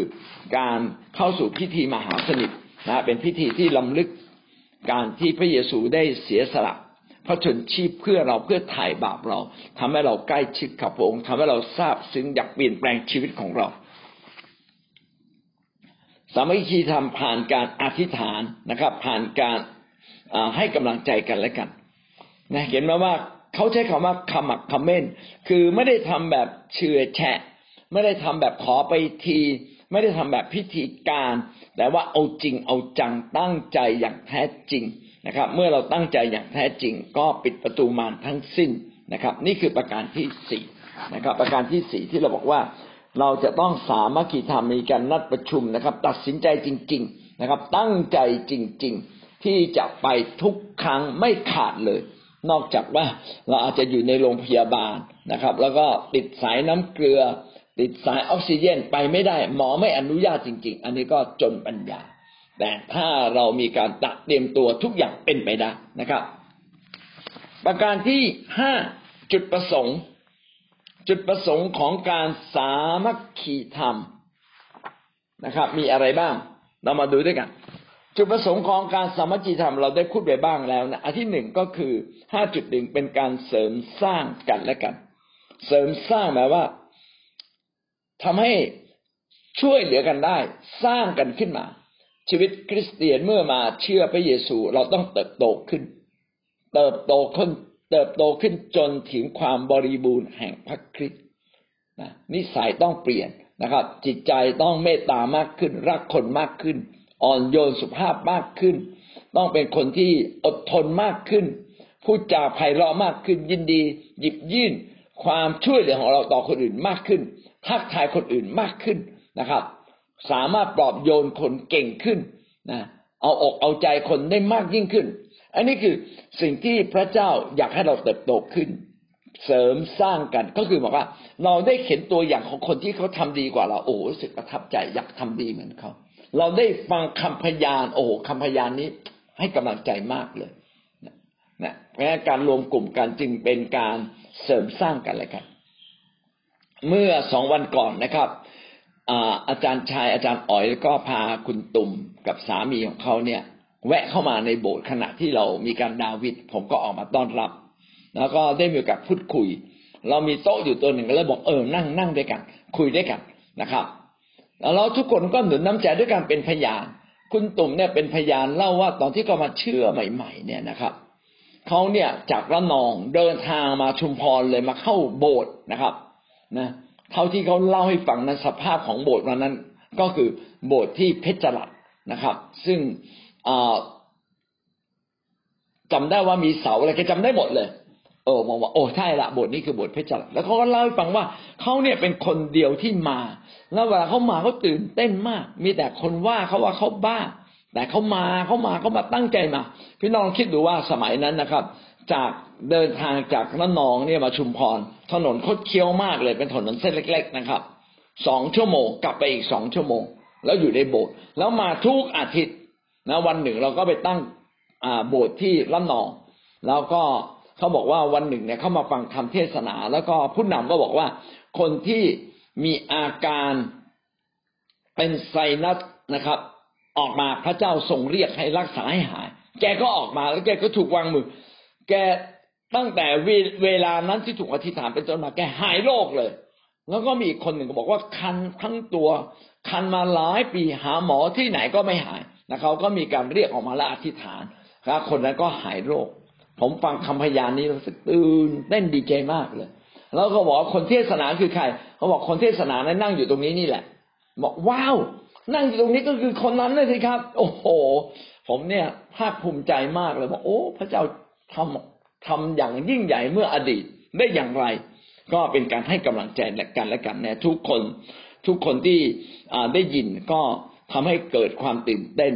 การเข้าสู่พิธีมหาสนิทนะเป็นพิธีที่ลำลึกการที่พระเยซูได้เสียสละพระชนชีพเพื่อเราเพื่อถ่ายบาปเราทำให้เราใกล้ชิดกับพระองค์ทำให้เราทราบซึ้งอยากเปลี่ยนแปลงชีวิตของเรา สามัคคีธรรมผ่านการอธิษฐานนะครับ ผ่านการให้กำลังใจกันและกันนะเห็นไหมว่าเขาใช้คำว่าขมักขม้น คือไม่ได้ทำแบบเชื่อแฉะ ไม่ได้ทำแบบขอไปที ไม่ได้ทำแบบพิธีการ แต่ว่าเอาจริงเอาจังตั้งใจอย่างแท้จริงนะครับ เมื่อเราตั้งใจอย่างแท้จริง ก็ปิดประตูมารทั้งสิ้นนะครับ นี่คือประการที่สี่นะครับ ประการที่สี่ที่เราบอกว่า เราจะต้องสามัคคีธรรมมีการนัดประชุมนะครับ ตัดสินใจจริง ๆนะครับ ตั้งใจจริง ๆ ที่จะไปทุกครั้งไม่ขาดเลย นอกจากว่าเราอาจจะอยู่ในโรงพยาบาลนะครับ แล้วก็ติดสายน้ำเกลือ ติดสายออกซิเจนไปไม่ได้ หมอไม่อนุญาตจริง ๆ อันนี้ก็จนปัญญา แต่ถ้าเรามีการตัดเตรียมตัวทุกอย่างเป็นไปได้นะครับ ประการที่ห้าจุดประสงค์ จุดประสงค์ของการสามัคคีธรรมนะครับ มีอะไรบ้าง เรามาดูด้วยกัน จุดประสงค์ของการสามัคคีธรรมเราได้พูดไปบ้างแล้วนะอันที่หนึ่งก็คือห้าจุดหนึ่งเป็นการเสริมสร้างกันและกัน เสริมสร้างหมายว่าทำให้ช่วยเหลือกันได้ สร้างกันขึ้นมา ชีวิตคริสเตียนเมื่อมาเชื่อพระเยซูเราต้องเติบโตขึ้น เติบโตขึ้น เติบโตขึ้นจนถึงความบริบูรณ์แห่งพระคริสต์นะนิสัยต้องเปลี่ยนนะครับ จิตใจต้องเมตตามากขึ้น รักคนมากขึ้น อ่อนโยนสุภาพมากขึ้น ต้องเป็นคนที่อดทนมากขึ้นพูดจาไพเราะมากขึ้น ยินดี หยิบยื่น ความช่วยเหลือของเราต่อคนอื่นมากขึ้นทักทายคนอื่นมากขึ้นนะครับ สามารถปลอบโยนคนเก่งขึ้นนะเอาอกเอาใจคนได้มากยิ่งขึ้น อันนี้คือสิ่งที่พระเจ้าอยากให้เราเติบโตขึ้น เสริมสร้างกันก็คือบอกว่า เราได้เห็นตัวอย่างของคนที่เขาทำดีกว่าเราโอ้รู้สึกประทับใจอยากทำดีเหมือนเขาเราได้ฟังคำพยาน โอ้คำพยานนี้ให้กำลังใจมากเลยนะเพราะการรวมกลุ่มกันจึงเป็นการเสริมสร้างกันเลยครับ เมื่อสองวันก่อนนะครับอาจารย์ชายอาจารย์อ๋อยก็พาคุณตุ่มกับสามีของเขาเนี่ย แวะเข้ามาในโบสถ์ขณะที่เรามีการดาวิดผมก็ออกมาต้อนรับ แล้วก็ได้มีโอกาสพูดคุย เรามีโต๊ะอยู่ตัวหนึ่งแล้วบอกเออนั่งนั่งด้วยกัน คุยด้วยกันนะครับแล้วเราทุกคนก็หนุนน้ำใจด้วยการเป็นพยาน คุณตุ่มเนี่ยเป็นพยานเล่าว่าตอนที่เขามาเชื่อใหม่ ๆ เนี่ยนะครับเขาเนี่ยจากระนองเดินทางมาชุมพรเลยมาเข้าโบสถ์นะครับนะเท่าที่เขาเล่าให้ฟังนั้นสภาพของโบสถ์วันนั้น ก็คือโบสถ์ที่เพชรลัดนะครับ ซึ่ง จำได้ว่ามีเสาอะไรแกจำได้หมดเลยเออมองว่าโอ้ใช่ละบทนี้คือบทเพชรจ้าแล้วเขาก็เล่าให้ฟังว่าเขาเนี่ยเป็นคนเดียวที่มา แล้วเวลาเขามาเขาตื่นเต้นมาก มีแต่คนว่าเขาว่าเขาบ้า แต่เขามาเขามาเขามาตั้งใจมา พี่น้องคิดดูว่าสมัยนั้นนะครับ จากเดินทางจากระนองเนี่ยมาชุมพร ถนนคดเคี้ยวมากเลยเป็นถนนเส้นเล็ก ๆนะครับสองชั่วโมงกลับไปอีกสองชั่วโมง แล้วอยู่ในโบสถ์แล้วมาทุกอาทิตย์ นะวันหนึ่งเราก็ไปตั้งโบสถ์ที่ระนอง แล้วก็เขาบอกว่าวันหนึ่งเนี่ยเขามาฟังคำเทศนา แล้วก็ผู้นำก็บอกว่า คนที่มีอาการเป็นไซนัสนะครับ ออกมาพระเจ้าทรงเรียกให้รักษาให้หาย แกก็ออกมาแล้วแกก็ถูกวางมือ แกตั้งแต่เวลานั้นที่ถูกอธิษฐานเป็นต้นมาแกหายโรคเลย แล้วก็มีอีกคนหนึ่งก็บอกว่าคันทั้งตัว คันมาหลายปีหาหมอที่ไหนก็ไม่หาย นะเขาก็มีการเรียกออกมาและอธิษฐานแล้วคนนั้นก็หายโรค ผมฟังคำพยานนี้รู้สึกตื่นเต้นดีใจมากเลย แล้วก็บอกคนเทศนาคือใคร เขาบอกคนเทศนานั้นนั่งอยู่ตรงนี้นี่แหละ บอกว้าว นั่งอยู่ตรงนี้ก็คือคนนั้นเลยสิครับ โอ้โห ผมเนี่ยภาคภูมิใจมากเลยบอกโอ้ พระเจ้าทำทำอย่างยิ่งใหญ่เมื่ออดีตได้อย่างไร ก็เป็นการให้กำลังใจและกันและกันนะทุกคนทุกคนที่ได้ยินก็ ทำให้เกิดความตื่นเต้น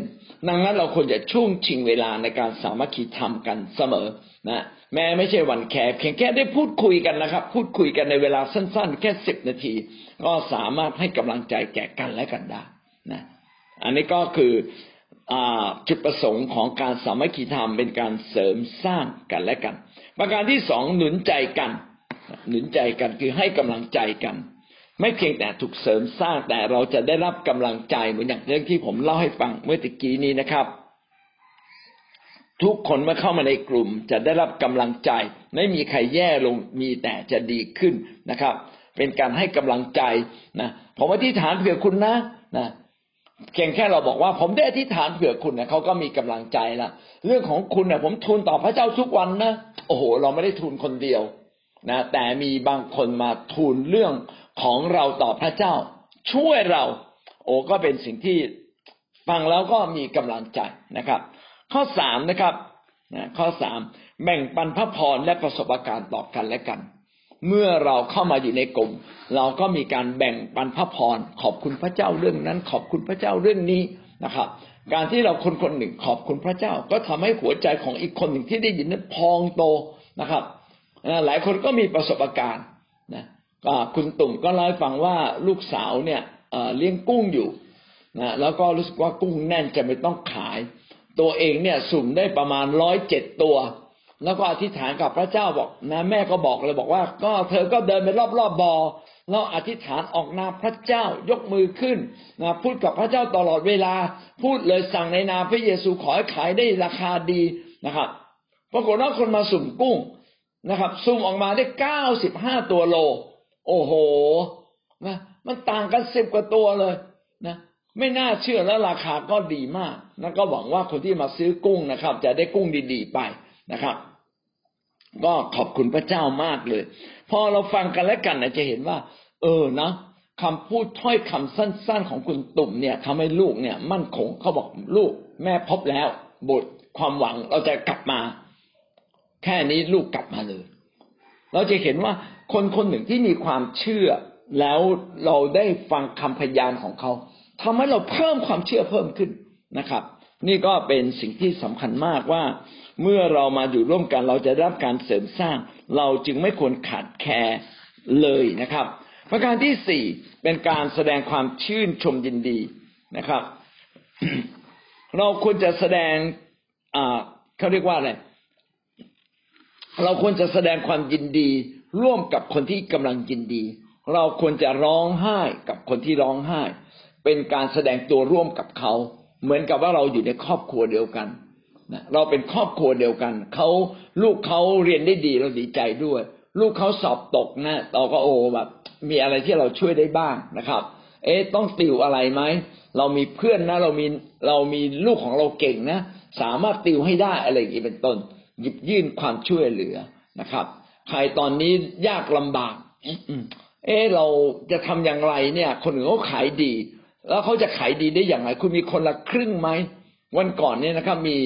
ดังนั้นเราควรจะช่วงชิงเวลาในการสามัคคีธรรมกันเสมอนะแม้ไม่ใช่วันแคร์เพียงแค่ได้พูดคุยกันนะครับ พูดคุยกันในเวลาสั้น ๆ แค่สิบนาที ก็สามารถให้กำลังใจแก่กันและกันได้นะอันนี้ก็คือจุดประสงค์ของการสามัคคีธรรมเป็นการเสริมสร้างกันและกัน ประการที่สองหนุนใจกัน หนุนใจกันคือให้กำลังใจกัน ไม่เพียงแต่ถูกเสริมสร้างแต่เราจะได้รับกำลังใจเหมือนอย่างเรื่องที่ผมเล่าให้ฟังเมื่อตะกี้นี้นะครับ ทุกคนเมื่อเข้ามาในกลุ่ม จะได้รับกำลังใจ ไม่มีใครแย่ลงมีแต่จะดีขึ้นนะครับ เป็นการให้กำลังใจนะผมอธิษฐานเผื่อคุณนะนะเพียงแค่เราบอกว่า ผมได้อธิษฐานเผื่อคุณนะเขาก็มีกำลังใจละเรื่องของคุณเนี่ยผมทูลต่อพระเจ้าทุกวันนะโอ้โห เราไม่ได้ทูลคนเดียวนะแต่มีบางคนมาทูลเรื่อง ของเราต่อพระเจ้า ช่วยเรา โอ้ก็เป็นสิ่งที่ฟังแล้วก็มีกำลังใจนะครับ ข้อสามนะครับนะข้อสามแบ่งปันพระพรและประสบการณ์ต่อกันและกัน เมื่อเราเข้ามาอยู่ในกลุ่ม เราก็มีการแบ่งปันพระพรขอบคุณพระเจ้าเรื่องนั้น ขอบคุณพระเจ้าเรื่องนี้นะครับ การที่เราคนคนหนึ่งขอบคุณพระเจ้า ก็ทำให้หัวใจของอีกคนหนึ่งที่ได้ยินนั้นพองโตนะครับหลายคนก็มีประสบการณ์นะ คุณตุ่มก็เล่าให้ฟังว่าลูกสาวเนี่ยเลี้ยงกุ้งอยู่นะแล้วก็รู้สึกว่ากุ้งแน่นจะไม่ต้องขาย ตัวเองเนี่ยสุ่มได้ประมาณร้อยเจ็ดตัว แล้วก็อธิษฐานกับพระเจ้าบอกนะแม่ก็บอกเลยบอกว่า ก็เธอก็เดินไปรอบๆบบอแล้วอธิษฐานออกนามพระเจ้ายกมือขึ้นนะพูดกับพระเจ้าตลอดเวลา พูดเลยสั่งในนามพระเยซูขอให้ขายได้ราคาดีนะครับปรากฏว่าคนมาสุ่มกุ้งนะครับซุ่มออกมาได้เก้าสิบห้าตัวโล โอ้โหนะมันต่างกันสิบกว่าตัวเลยนะไม่น่าเชื่อแล้วราคาก็ดีมากนะก็หวังว่าคนที่มาซื้อกุ้งนะครับ จะได้กุ้งดีๆไปนะครับ ก็ขอบคุณพระเจ้ามากเลย พอเราฟังกันและกันนะจะเห็นว่า เออนะคำพูดถ้อยคำสั้น ๆ ของคุณตุ่มเนี่ยทำให้ลูกเนี่ย มั่นคงเขาบอกลูก แม่พบแล้วบทความหวังเราจะกลับมา แค่นี้ลูกกลับมาเลย เราจะเห็นว่า คนคนหนึ่งที่มีความเชื่อ แล้วเราได้ฟังคำพยานของเขาทำให้เราเพิ่มความเชื่อเพิ่มขึ้นนะครับ นี่ก็เป็นสิ่งที่สำคัญมากว่า เมื่อเรามาอยู่ร่วมกันเราจะรับการเสริมสร้าง เราจึงไม่ควรขาดแคลนเลยนะครับ ประการที่สี่เป็นการแสดงความชื่นชมยินดีนะครับ เราควรจะแสดงอ่าเขาเรียกว่าอะไรเราควรจะแสดงความยินดี ร่วมกับคนที่กำลังยินดี เราควรจะร้องไห้กับคนที่ร้องไห้ เป็นการแสดงตัวร่วมกับเขา เหมือนกับว่าเราอยู่ในครอบครัวเดียวกันนะเราเป็นครอบครัวเดียวกันเขาลูกเขาเรียนได้ดีเราดีใจด้วย ลูกเขาสอบตกนะเราก็โอ้แบบมีอะไรที่เราช่วยได้บ้างนะครับ เอ๊ะต้องติวอะไรไหมเรามีเพื่อนนะ เรามีเรามีลูกของเราเก่งนะ สามารถติวให้ได้อะไรอย่างนี้เป็นต้น หยิบยื่นความช่วยเหลือนะครับ ใครตอนนี้ยากลำบากเออเราจะทำอย่างไรเนี่ย คนอื่นเขาขายดี แล้วเขาจะขายดีได้อย่างไร คุณมีคนละครึ่งไหมวันก่อนเนี่ยนะครับ มี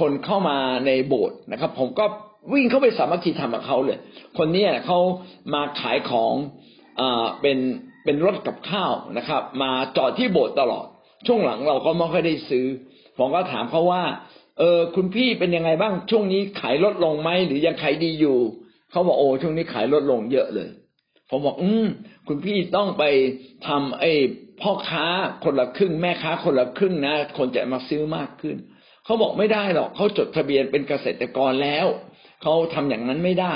คนเข้ามาในโบสถ์นะครับ ผมก็วิ่งเข้าไปสามัคคีทำกับเขาเลย คนนี้เขามาขายของอ่าเป็นเป็นรถกับข้าวนะครับ มาจอดที่โบสถ์ตลอด ช่วงหลังเราก็ไม่ค่อยได้ซื้อ ผมก็ถามเขาว่า เออคุณพี่เป็นยังไงบ้างช่วงนี้ขายลดลงไหมหรือยังขายดีอยู่ เขาบอกโอ้ช่วงนี้ขายลดลงเยอะเลย ผมบอก อืมคุณพี่ต้องไปทำไอ้พ่อค้าคนละครึ่งแม่ค้าคนละครึ่งนะ คนจะมาซื้อมากขึ้น เขาบอกไม่ได้หรอกเขาจดทะเบียนเป็นเกษตรกรแล้วเขาทำอย่างนั้นไม่ได้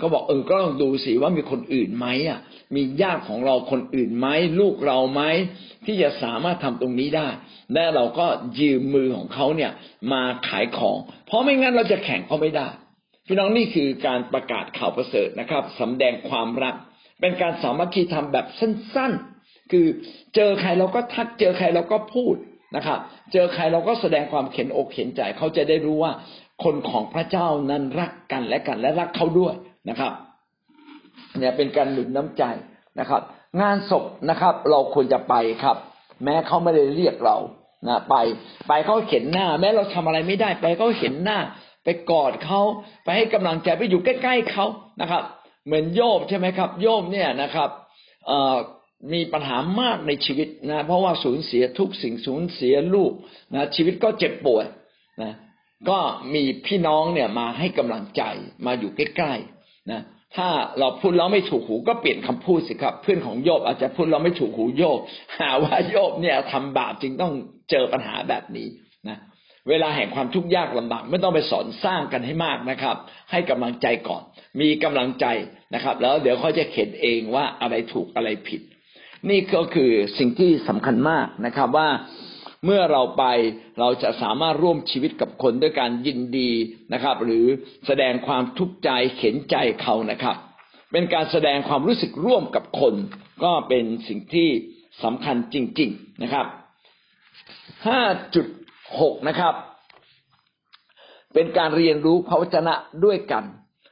ก็บอกเออก็ลองดูสิว่ามีคนอื่นไหมอะ มีญาติของเราคนอื่นไหมลูกเราไหมที่จะสามารถทำตรงนี้ได้ และเราก็ยืมมือของเขาเนี่ย มาขายของ เพราะไม่งั้นเราจะแข่งเขาไม่ได้ พี่น้องนี่คือการประกาศข่าวประเสริฐนะครับสำแดงความรัก เป็นการสามัคคีทำแบบสั้นๆ คือเจอใครเราก็ทักเจอใครเราก็พูดนะครับ เจอใครเราก็แสดงความเข็นอกเข็นใจเขาจะได้รู้ว่าคนของพระเจ้านั้นรักกันและกันและรักเขาด้วยนะครับ เนี่ยเป็นการหนุนน้ำใจนะครับ งานศพนะครับ เราควรจะไปครับ แม้เขาไม่ได้เรียกเรานะไปไปเขาเห็นหน้า แม้เราทำอะไรไม่ได้ไปเขาเห็นหน้า ไปกอดเขาไปให้กำลังใจไปอยู่ใกล้ๆเขานะครับ เหมือนโยบใช่ไหมครับ โยบเนี่ยนะครับมีปัญหามากในชีวิตนะ เพราะว่าสูญเสียทุกสิ่งสูญเสียลูกนะชีวิตก็เจ็บปวดนะก็มีพี่น้องเนี่ยมาให้กำลังใจมาอยู่ใกล้ๆนะถ้าเราพูดแล้วไม่ถูกหูก็เปลี่ยนคำพูดสิครับ เพื่อนของโยบอาจจะพูดแล้วไม่ถูกหูโยบหาว่าโยบเนี่ยทำบาปจึงต้องเจอปัญหาแบบนี้นะ เวลาแห่งความทุกข์ยากลำบากไม่ต้องไปสอนสร้างกันให้มากนะครับ ให้กำลังใจก่อน มีกำลังใจนะครับ แล้วเดี๋ยวเขาจะเข็นเองว่าอะไรถูกอะไรผิด นี่ก็คือสิ่งที่สำคัญมากนะครับว่าเมื่อเราไปเราจะสามารถร่วมชีวิตกับคนด้วยการยินดีนะครับ หรือแสดงความทุกข์ใจเข็นใจเขานะครับ เป็นการแสดงความรู้สึกร่วมกับคน ก็เป็นสิ่งที่สำคัญจริง ๆนะครับห้าจุด หกนะครับ เป็นการเรียนรู้พระวจนะด้วยกัน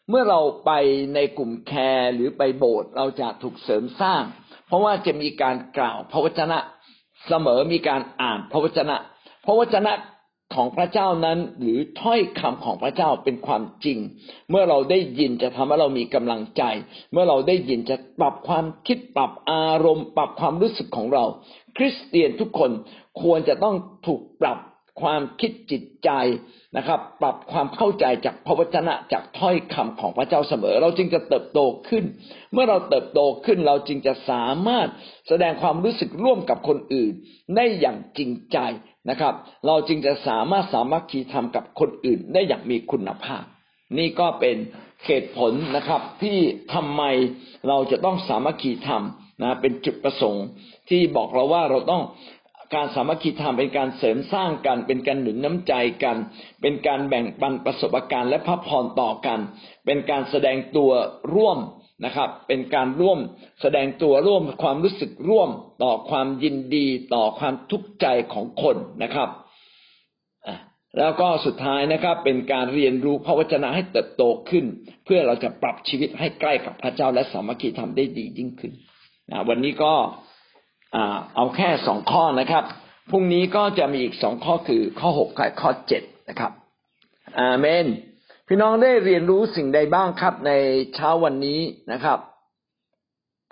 เมื่อเราไปในกลุ่มแคร์หรือไปโบสถ์เราจะถูกเสริมสร้าง เพราะว่าจะมีการกล่าวพระวจนะเสมอมีการอ่านพระวจนะ พระวจนะของพระเจ้านั้นหรือถ้อยคำของพระเจ้าเป็นความจริง เมื่อเราได้ยินจะทำให้เรามีกำลังใจ เมื่อเราได้ยินจะปรับความคิดปรับอารมณ์ ปรับความรู้สึกของเรา คริสเตียนทุกคนควรจะต้องถูกปรับ ความคิดจิตใจนะครับ ปรับความเข้าใจจากพระวจนะจากถ้อยคำของพระเจ้าเสมอ เราจึงจะเติบโตขึ้น เมื่อเราเติบโตขึ้น เราจึงจะสามารถแสดงความรู้สึกร่วมกับคนอื่นได้อย่างจริงใจนะครับ เราจึงจะสามารถสามัคคีทำกับคนอื่นได้อย่างมีคุณภาพ นี่ก็เป็นเหตุผลนะครับ ที่ทำไมเราจะต้องสามัคคีทำนะเป็นจุดประสงค์ที่บอกเราว่าเราต้อง การสามัคคีธรรมเป็นการเสริมสร้างกัน เป็นการหนุนน้ำใจกัน เป็นการแบ่งปันประสบการณ์และพระพรต่อกัน เป็นการแสดงตัวร่วมนะครับ เป็นการร่วมแสดงตัวร่วมความรู้สึกร่วมต่อความยินดีต่อความทุกข์ใจของคนนะครับแล้วก็สุดท้ายนะครับ เป็นการเรียนรู้พระวจนะให้เติบโตขึ้น เพื่อเราจะปรับชีวิตให้ใกล้กับพระเจ้าและสามัคคีธรรมได้ดียิ่งขึ้นวันนี้ก็ เอาแค่สองข้อนะครับพรุ่งนี้ก็จะมีอีกสองข้อคือข้อหกกับข้อเจ็ดนะครับ อาเมน พี่น้องได้เรียนรู้สิ่งใดบ้างครับ ในเช้าวันนี้นะครับ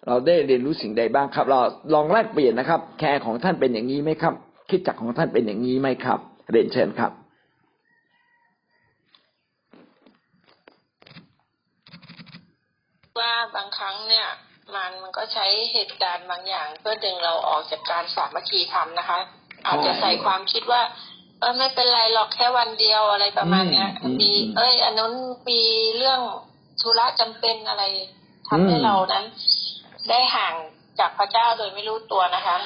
เราได้เรียนรู้สิ่งใดบ้างครับ เราลองแลกเปลี่ยนนะครับ แคร์ของท่านเป็นอย่างนี้ไหมครับ คิดจักของท่านเป็นอย่างนี้ไหมครับ เรียนเชิญครับว่าบางครั้งเนี่ย มันมันก็ใช้เหตุการณ์บางอย่าง เพื่อดึงเราออกจากการสามัคคีธรรมนะคะ อาจจะใส่ความคิดว่า เออไม่เป็นไรหรอกแค่วันเดียวอะไรประมาณเนี้ยมีเอ้ยอันนั้นมีเรื่องธุระจำเป็นอะไรทำให้เรานั้น ได้ห่างจากพระเจ้าโดยไม่รู้ตัวนะคะ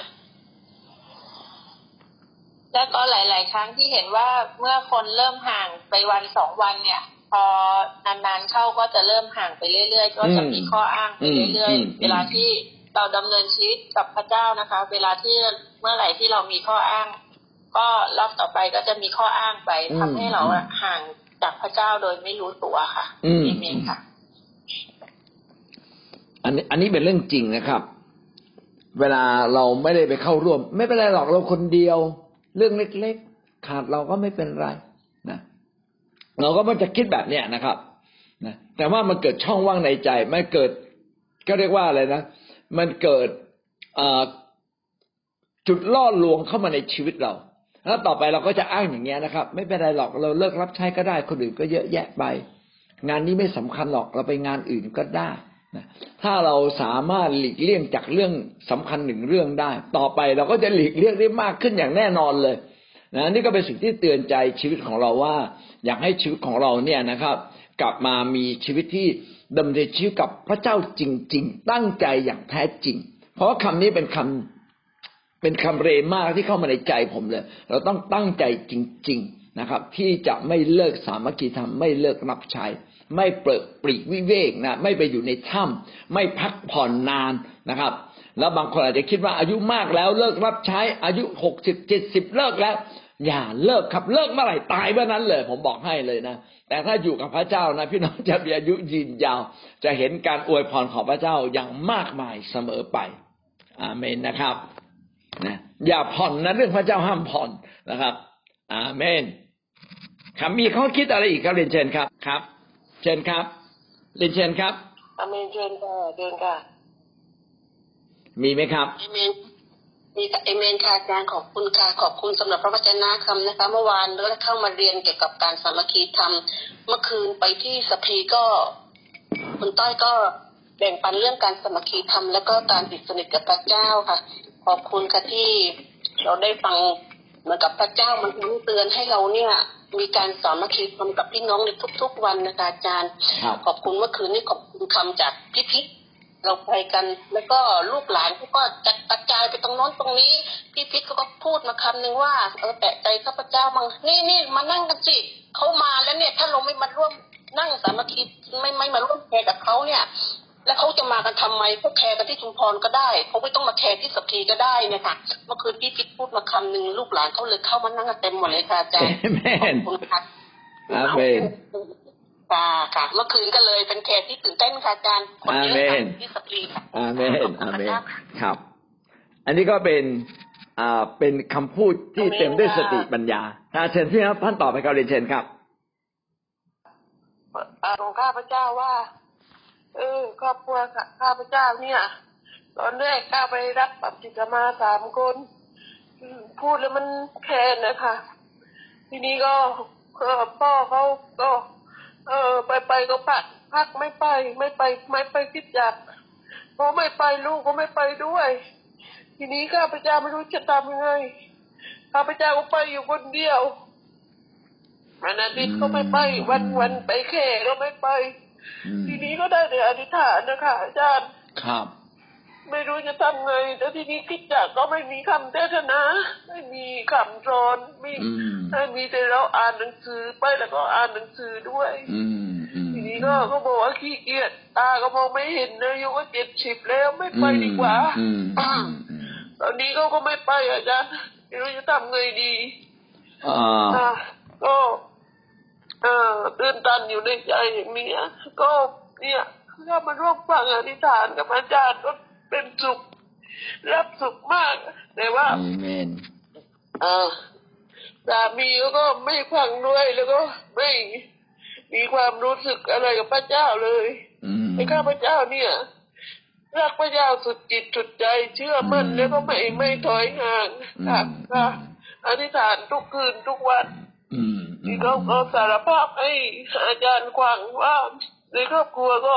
แล้วก็หลาย ๆ ครั้งที่เห็นว่าเมื่อคนเริ่มห่างไปวันสองวันเนี่ย พอนานๆเข้าก็จะเริ่มห่างไปเรื่อย ๆ ก็จะมีข้ออ้างไปเรื่อยๆ เวลาที่เราดำเนินชีวิตกับพระเจ้านะคะ เวลาที่เมื่อไหร่ที่เรามีข้ออ้าง ก็รอบต่อไปก็จะมีข้ออ้างไปทำให้เราห่างจากพระเจ้าโดยไม่รู้ตัวค่ะอเมนค่ะ อันนี้อันนี้เป็นเรื่องจริงนะครับ เวลาเราไม่ได้ไปเข้าร่วม ไม่เป็นไรหรอกเราคนเดียว เรื่องเล็ก ๆ ขาดเราก็ไม่เป็นไร เราก็มันจะคิดแบบเนี้ยนะครับนะแต่ว่ามันเกิดช่องว่างในใจมันเกิดก็เรียกว่าอะไรนะมันเกิดจุดล่อลวงเข้ามาในชีวิตเรา แล้วต่อไปเราก็จะอ้างอย่างเงี้ยนะครับ ไม่เป็นไรหรอกเราเลิกรับใช้ก็ได้ คนอื่นก็เยอะแยะไป งานนี้ไม่สำคัญหรอกเราไปงานอื่นก็ได้นะถ้าเราสามารถหลีกเลี่ยงจากเรื่องสำคัญหนึ่งเรื่องได้ ต่อไปเราก็จะหลีกเลี่ยงได้มากขึ้นอย่างแน่นอนเลย นะนี่ก็เป็นสิ่งที่เตือนใจชีวิตของเราว่า อยากให้ชีวิตของเราเนี่ยนะครับ กลับมามีชีวิตที่ดำเนินชีวิตกับพระเจ้าจริง ๆ ตั้งใจอย่างแท้จริง เพราะคำคำนี้เป็นคำเป็นคำเรมากที่เข้ามาในใจผมเลย เราต้องตั้งใจจริง ๆนะครับ ที่จะไม่เลิกสามัคคีธรรมไม่เลิกรับใช้ ไม่เปิดปรีกวิเวกนะไม่ไปอยู่ในถ้ำไม่พักผ่อนนานนะครับ แล้วบางคนอาจจะคิดว่าอายุมากแล้วเลิกรับใช้อายุหกสิบเจ็ดสิบเลิกแล้ว อย่าเลิกครับเลิกเมื่อไหร่ตายเมื่อนั้นเลย ผมบอกให้เลยนะ แต่ถ้าอยู่กับพระเจ้านะ พี่น้องจะมีอายุยืนยาว จะเห็นการอวยพรของพระเจ้าอย่างมากมายเสมอไปอาเมนนะครับนะอย่าผ่อนนะเรื่องพระเจ้าห้ามผ่อนนะครับ อาเมนครับมีข้อคิดอะไรอีกครับเรียนเชิญครับครับ ชิญครับเรียนเชิญครับอาเมนเชิญค่ะเชิญค่ะ มีไหมครับอาเมนมีค่ะอาเมนค่ะอาจารย์ขอบคุณค่ะขอบคุณสำหรับพระวจนะคำนะคะ เมื่อวานเราได้เข้ามาเรียนเกี่ยวกับการสามัคคีธรรม เมื่อคืนไปที่สพีก็คุณต้อยก็แบ่งปันเรื่องการสามัคคีธรรมแล้วก็การติดสนิทกับพระเจ้าค่ะ ขอบคุณค่ะที่เราได้ฟังเห มือนกับพระเจ้ามันเตือนให้เราเนี่ย มีการสามัคคีธรรมกับพี่น้องในทุก ๆ วันนะคะอาจารย์ครับขอบคุณเมื่อคืนนี้ขอบคุณคำจากพี่พิษเราไปกัน แล้วก็ลูกหลานเขาก็จะกระจายไปตรงโน้นตรงนี้ พี่พิษเขาก็พูดมาคำหนึ่งว่าเออแตะใจข้าพเจ้ามังนี่นี่มานั่งกันสิเขามาแล้วเนี่ย ถ้าเราไม่มาร่วมนั่งสามัคคีไม่ไม่มาร่วมแชร์กับเขาเนี่ย แล้วเขาจะมากันทำไมพวกแคร์กันที่ชุมพรก็ได้เขาไม่ต้องมาแคร์ที่สักทีก็ได้เนี่ยค่ะเมื่อคืนพี่พิษพูดมาคำหนึ่งลูกหลานเขาเลยเข้ามานั่งกันเต็มหมดเลยค่ะอาจารย์อาเมนขอบคุณค่ะอาเมนค่ะค่ะเมื่อคืนก็เลยเป็นแขกที่ตื่นเต้นค่ะอาจารย์คนเยอะอาเมค่ะนที่สตรีค่ะอาเมนอาเมนขบคุณค่ะครับ อันนี้ก็เป็นอ่าเป็นคำพูดที่อาเมนเต็มด้วยค่ะสติปัญญาถ้าเชิญที่ครับท่านต่อไปครับเรียนเชิญครับอ่าของข้าพเจ้าว่า เออครอบครัวข้าข้าพเจ้าเนี่ย ตอนแรกก้าไปรับปัจจิกมาสามคนพูดแล้วมันแค้นนะคะ ทีนี้ก็พ่อเขาก็ เออไปไปก็พักพักไม่ไป ไม่ไป ไม่ไปคิดจักพอไม่ไปลูกก็ไม่ไปด้วย ทีนี้ข้าพเจ้าไม่รู้จะทำยังไงข้าพเจ้าก็ไปอยู่คนเดียววันอาทิตย์ก็ไม่ไป วันวันไปแค่ก็ไม่ไป ทีนี้ก็ได้แต่อธิษฐานนะคะอาจารย์ครับ ไม่รู้จะทำไงแล้วทีนี้คิดจากก็ไม่มีคำเทศนา ไม่มีคำสอนมีอืมไม่มีแต่เราอ่านหนังสือไปแล้วก็อ่านหนังสือด้วยอืมอืมทีนี้ก็ก็บอกว่าขี้เกียจตาก็มองไม่เห็นนะอายุก็เจ็ดสิบแล้วไม่ไปดีกว่าอืมอืมอืมตอนนี้ก็ก็ไม่ไปอาจารย์ไม่รู้จะทำไงดีอ่าอะก็ เออตื่นตันอยู่ในใจอย่างนี้อะก็เนี่ยถ้ามาร่วมฟังอธิษฐานกับอาจารย์ก็เป็นสุข รับสุขมาก แต่ว่าอาเมนเออสามีก็ไม่ฟังด้วยแล้วก็ไม่มีความรู้สึกอะไรกับพระเจ้าเลยอืมไอ้ข้าพเจ้าเนี่ยรักพระเจ้าสุดจิตสุดใจเชื่อมั่นอืมแล้วก็ไม่ไม่ถอยห่างอืมค่ะค่ะอธิษฐานทุกคืนทุกวัน อืมอื ที่มเขาก็สารภาพให้อาจารย์ควังว่าในครอบครัวก็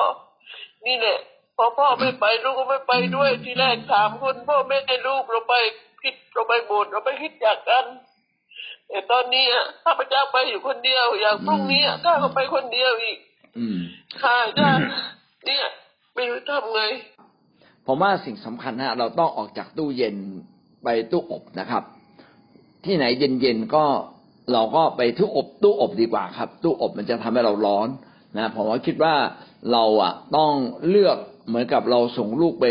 นี่แหละพอพ่อไม่ไปลูกก็ไม่ไปด้วยทีแรกสามคนพ่อแม่ลูกเราไปคิดเราไปโบสถ์เราไปคิดจากกันแต่ตอนนี้อะข้าพเจ้าไปอยู่คนเดียว อย่างพรุ่งนี้อะข้าก็ไปคนเดียวอีกอืมค่ะอาจารย์เนี่ยไม่รู้ทำไงผมว่าสิ่งสำคัญนะเราต้องออกจากตู้เย็นไปตู้อบนะครับ ที่ไหนเย็นๆก็ เราก็ไปตู้อบตู้อบดีกว่าครับ ตู้อบมันจะทำให้เราร้อนนะผมว่าคิดว่าเราอะต้องเลือกเหมือนกับเราส่งลูกไป